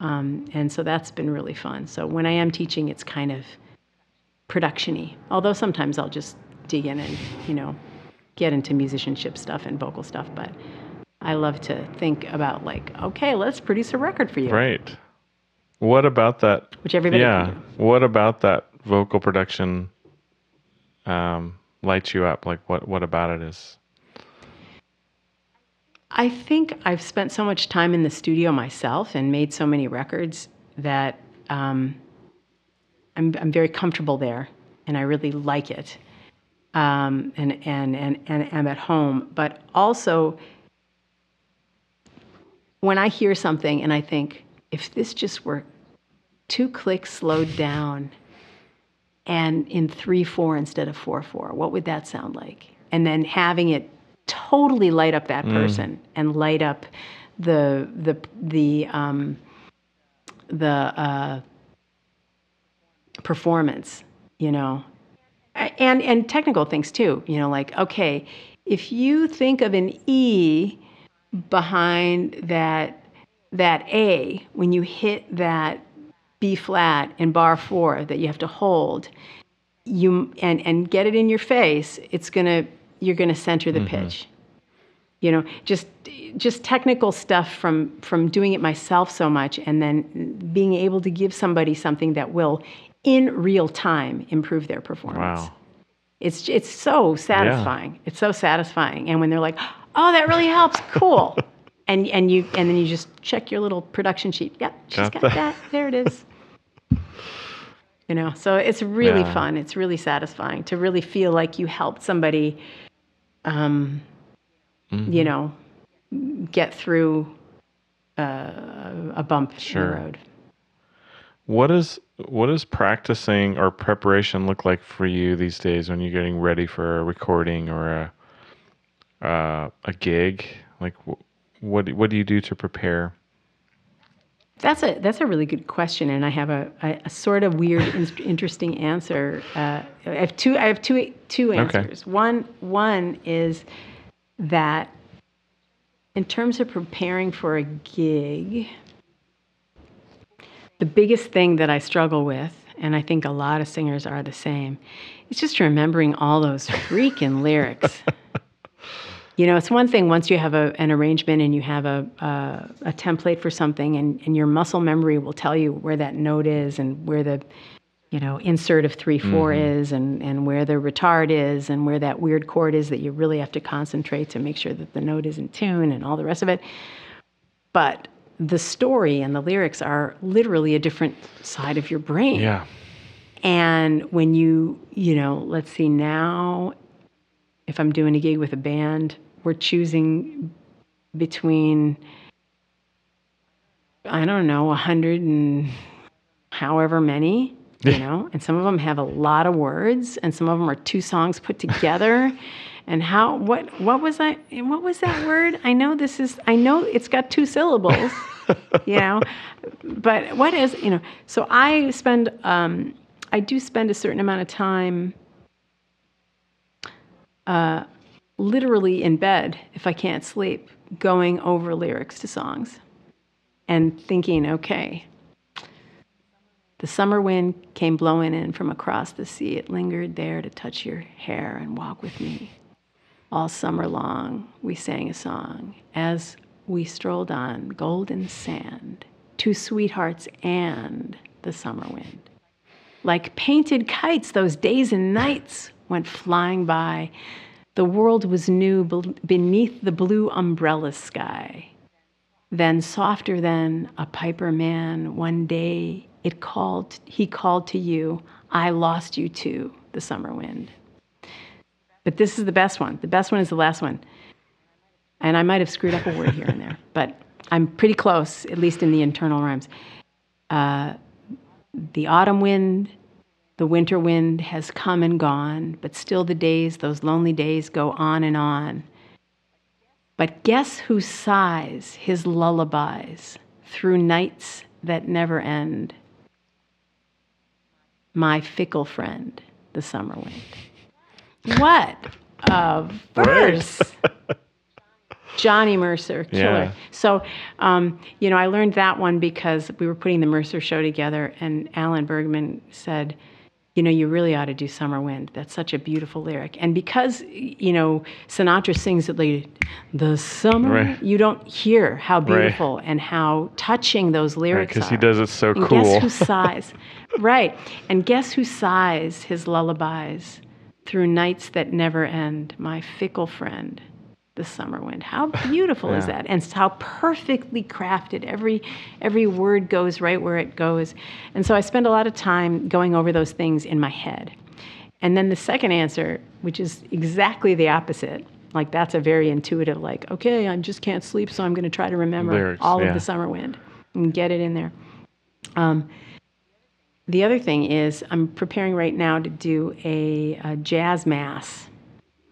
Um, and so that's been really fun. So when I am teaching, it's kind of production-y. Although sometimes I'll just dig in and, you know, get into musicianship stuff and vocal stuff. But I love to think about like, okay, let's produce a record for you, Right. What about that? which everybody yeah. What about that vocal production um, lights you up? Like what? What about it is? I think I've spent so much time in the studio myself and made so many records that um, I'm, I'm very comfortable there and I really like it. Um, and, and, and, and am at home. But also, when I hear something and I think, if this just were two clicks slowed down and in 3 4 instead of 4 4, what would that sound like? And then having it totally light up that person and light up the, the, the, um, the uh, performance, you know, and and technical things too. You know, like okay, if you think of an E behind that that A when you hit that B flat in bar four that you have to hold, you and and get it in your face, it's gonna you're gonna center the mm-hmm. pitch. You know, just just technical stuff from from doing it myself so much, and then being able to give somebody something that will, in real time, improve their performance. Wow. It's it's so satisfying. It's so satisfying. And when they're like, "Oh, that really helps. Cool." and and you and then you just check your little production sheet. Yep, she's Got got, that. There it is. you know, so it's really Yeah. fun. It's really satisfying to really feel like you helped somebody um Mm-hmm. you know, get through uh, a bump Sure. in the road. What is what does practicing or preparation look like for you these days when you're getting ready for a recording or a uh, a gig? Like what do- what do you do to prepare? That's a that's a really good question, and I have a, a, a sort of weird, in- interesting answer. Uh, I have two. I have two two Okay. answers. One one is that in terms of preparing for a gig, the biggest thing that I struggle with, and I think a lot of singers are the same, is just remembering all those freaking lyrics. You know, it's one thing once you have a, an arrangement and you have a, a, a template for something, and, and your muscle memory will tell you where that note is and where the you know, insert of three four mm-hmm. is and, and where the retard is and where that weird chord is that you really have to concentrate to make sure that the note is in tune and all the rest of it. But the story and the lyrics are literally a different side of your brain. Yeah. And when you, you know, let's see now, if I'm doing a gig with a band, we're choosing between, I don't know, a hundred and however many, you know, and some of them have a lot of words, and some of them are two songs put together. And how what what was I what was that word? I know this is I know it's got two syllables, you know, but what is you know? So I spend um, I do spend a certain amount of time uh, literally in bed if I can't sleep, going over lyrics to songs and thinking, okay, the summer wind came blowing in from across the sea. It lingered there to touch your hair and walk with me. All summer long, we sang a song as we strolled on golden sand, two sweethearts and the summer wind. Like painted kites, those days and nights went flying by. The world was new beneath the blue umbrella sky. Then, softer than a piper man, one day it called, he called to you, I lost you to the summer wind. But this is the best one. The best one is the last one. And I might have screwed up a word here and there, but I'm pretty close, at least in the internal rhymes. Uh, the autumn wind, the winter wind has come and gone, but still the days, those lonely days, go on and on. But guess who sighs his lullabies through nights that never end? My fickle friend, the summer wind. What a verse! Johnny Mercer, killer. Yeah. So, um, you know, I learned that one because we were putting the Mercer show together, and Alan Bergman said, you know, you really ought to do Summer Wind. That's such a beautiful lyric. And because, you know, Sinatra sings it like, the summer, Right. you don't hear how beautiful and how touching those lyrics Because are. Because he does it so And cool. guess who sighs? right. And guess who sighs his lullabies through nights that never end? My fickle friend, the summer wind. How beautiful is that? And how perfectly crafted. Every every word goes right where it goes. And so I spend a lot of time going over those things in my head. And then the second answer, which is exactly the opposite, like that's a very intuitive, like, okay, I just can't sleep, so I'm going to try to remember Lyrics, all yeah. of the summer wind and get it in there. Um, the other thing is, I'm preparing right now to do a, a jazz mass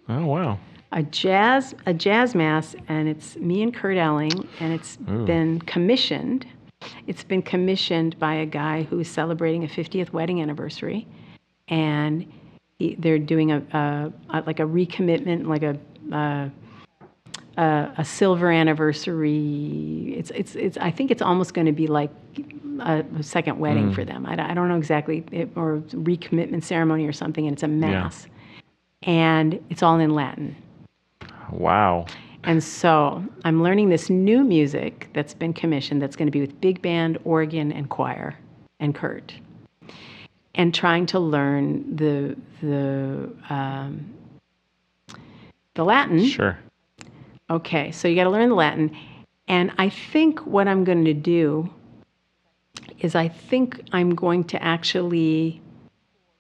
oh wow. A jazz a jazz mass and it's me and Kurt Elling and it's been commissioned. It's been commissioned by a guy who's celebrating a 50th wedding anniversary and he, they're doing a, a, a like a recommitment like a a, a, a silver anniversary. It's it's it's I think it's almost going to be like a, a second wedding mm. for them. I, don't- I don't know exactly it, or recommitment ceremony or something and it's a mass. And it's all in Latin Wow. and so I'm learning this new music that's been commissioned that's going to be with big band, organ, and choir, and Kurt, and trying to learn the the um, the Latin. Sure. Okay, so you got to learn the Latin, and I think what I'm going to do is I think I'm going to actually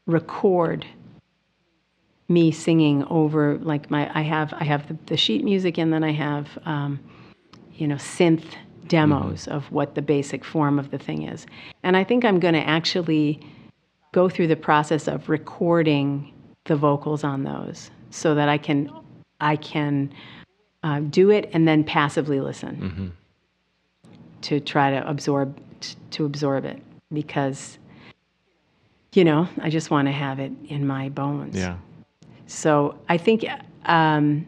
record me singing over like my I have I have the, the sheet music and then I have um, you know synth demos of what the basic form of the thing is, and I think I'm going to actually go through the process of recording the vocals on those so that I can I can uh, do it and then passively listen to try to absorb to absorb it because you know I just want to have it in my bones. Yeah. So I think, um,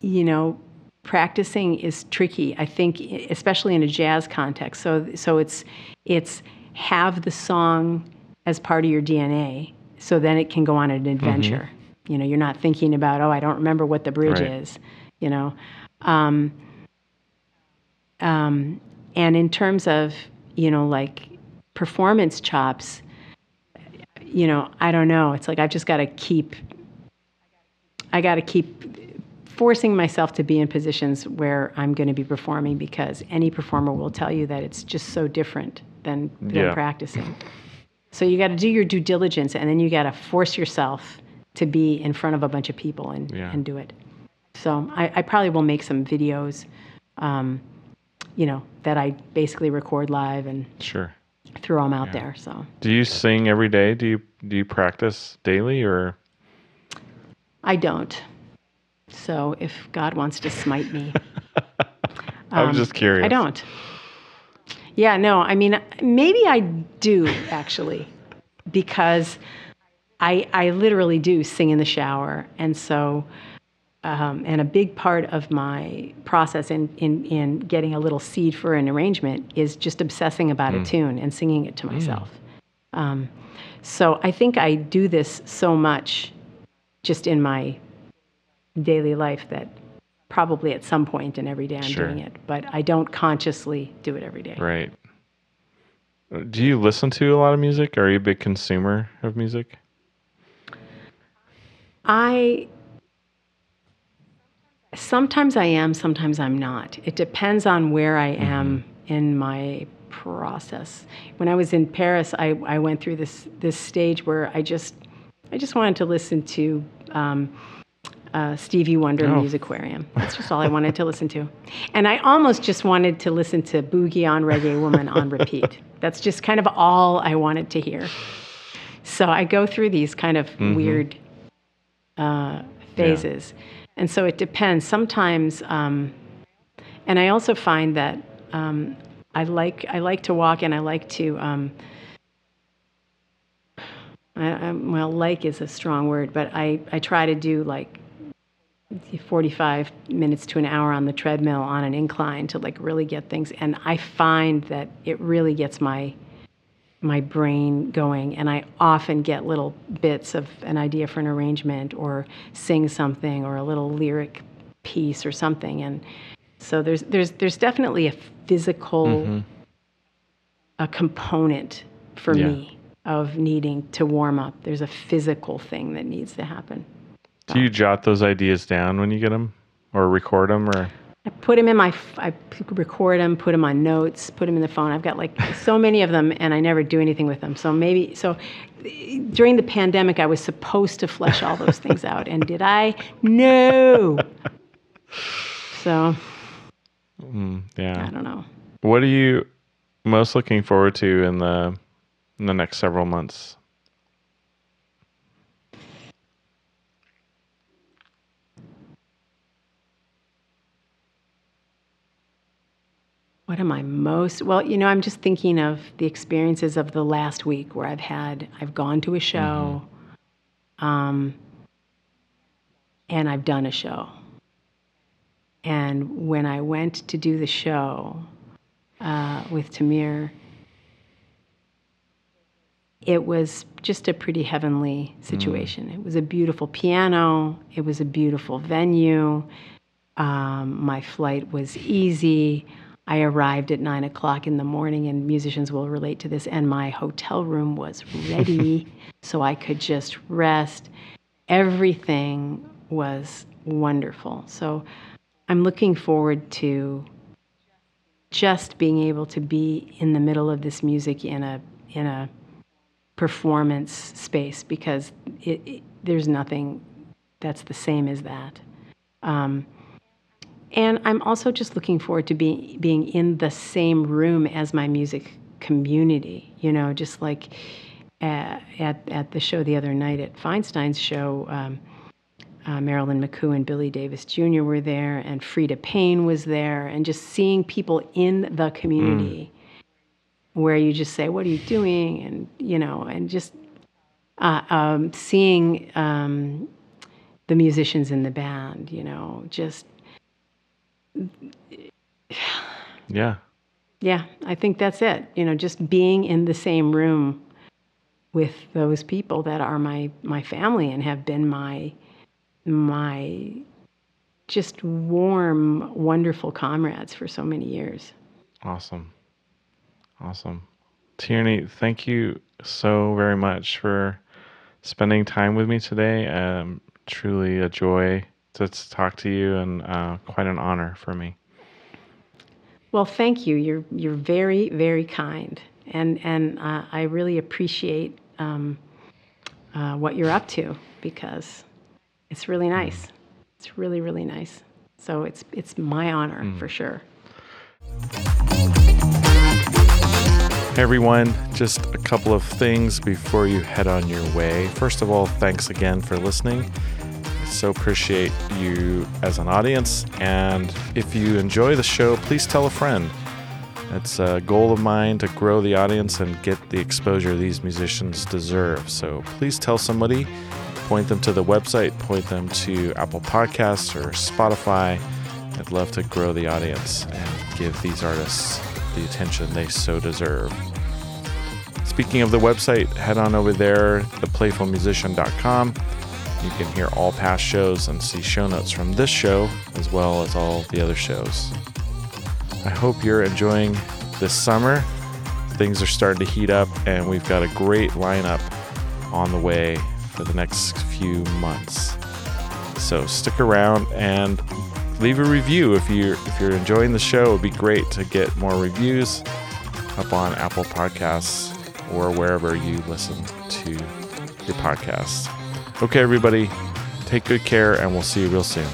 you know, practicing is tricky. I think, especially in a jazz context. So, so it's it's have the song as part of your DNA, so then it can go on an adventure. You know, you're not thinking about, oh, I don't remember what the bridge Right. is. You know, um, um, and in terms of you know like performance chops, you know, I don't know. It's like I've just got to keep. I got to keep forcing myself to be in positions where I'm going to be performing because any performer will tell you that it's just so different than, than Yeah. practicing. So you got to do your due diligence and then you got to force yourself to be in front of a bunch of people and, Yeah. and do it. So I, I probably will make some videos, um, you know, that I basically record live and Sure. Throw them out there. So Do you sing every day? Do you do you practice daily or I don't. So if God wants to smite me, I was just curious. Um, I don't. Yeah, no, I mean, maybe I do actually, because I, I literally do sing in the shower. And so, um, and a big part of my process in, in, in getting a little seed for an arrangement is just obsessing about a tune and singing it to myself. Um, so I think I do this so much just in my daily life that probably at some point point in every day I'm Sure. doing it, but I don't consciously do it every day. Right. Do you listen to a lot of music? Are you a big consumer of music? I sometimes I am, sometimes I'm not. It depends on where I am in my process. When I was in Paris, I, I went through this this stage where I just I just wanted to listen to um, uh, Stevie Wonder Oh. Musiquarium. That's just all I wanted to listen to, and I almost just wanted to listen to Boogie on Reggae Woman on repeat. That's just kind of all I wanted to hear. So I go through these kind of weird uh, phases. And so it depends. Sometimes, um, and I also find that um, I like I like to walk and I like to. Um, I, I, well, like is a strong word, but I, I try to do like 45 minutes to an hour on the treadmill on an incline to like really get things. And I find that it really gets my my brain going and i often get little bits of an idea for an arrangement or sing something or a little lyric piece or something. And so there's there's there's definitely a physical mm-hmm. a component for Yeah. me of needing to warm up. There's a physical thing that needs to happen. Do you jot those ideas down when you get them, or record them, or I put them in my, I record them, put them on notes, put them in the phone. I've got like so many of them and I never do anything with them. So maybe, so during the pandemic, I was supposed to flesh all those things out. And did I? No. So I yeah? I don't know. What are you most looking forward to in the in the next several months? What am I most? Well, you know, I'm just thinking of the experiences of the last week where I've had, I've gone to a show, um, and I've done a show. And when I went to do the show uh, with Tamir, it was just a pretty heavenly situation. It was a beautiful piano, it was a beautiful venue. Um, my flight was easy. I arrived at nine o'clock in the morning, and musicians will relate to this. And my hotel room was ready, so I could just rest. Everything was wonderful. So I'm looking forward to just being able to be in the middle of this music in a in a performance space because it, it, there's nothing that's the same as that. Um, and I'm also just looking forward to be, being in the same room as my music community, you know, just like at, at, at the show the other night at Feinstein's show. Um, uh, Marilyn McCoo and Billy Davis Jr. were there, and Freda Payne was there, and just seeing people in the community where you just say, "What are you doing?" and you know, and just uh, um, seeing um, the musicians in the band, you know, just Yeah. yeah, I think that's it. You know, just being in the same room with those people that are my my family and have been my my just warm, wonderful comrades for so many years. Awesome. Awesome. Tierney, thank you so very much for spending time with me today. Um, truly a joy to talk to you and uh, quite an honor for me. Well, thank you. You're you're very very kind, and and uh, I really appreciate um, uh, what you're up to because it's really nice. It's really really nice. So it's it's my honor mm. for sure. Hey everyone, just a couple of things before you head on your way. First of all, thanks again for listening. So appreciate you as an audience. And if you enjoy the show, please tell a friend. It's a goal of mine to grow the audience and get the exposure these musicians deserve. So please tell somebody, point them to the website, point them to Apple Podcasts or Spotify. I'd love to grow the audience and give these artists the attention they so deserve. Speaking of the website, head on over there, theplayfulmusician.com. You can hear all past shows and see show notes from this show as well as all the other shows. I hope you're enjoying this summer. Things are starting to heat up, and we've got a great lineup on the way for the next few months. So stick around and leave a review if you're if you're enjoying the show. It'd be great to get more reviews up on Apple Podcasts or wherever you listen to your podcasts. Okay, everybody, take good care, and we'll see you real soon.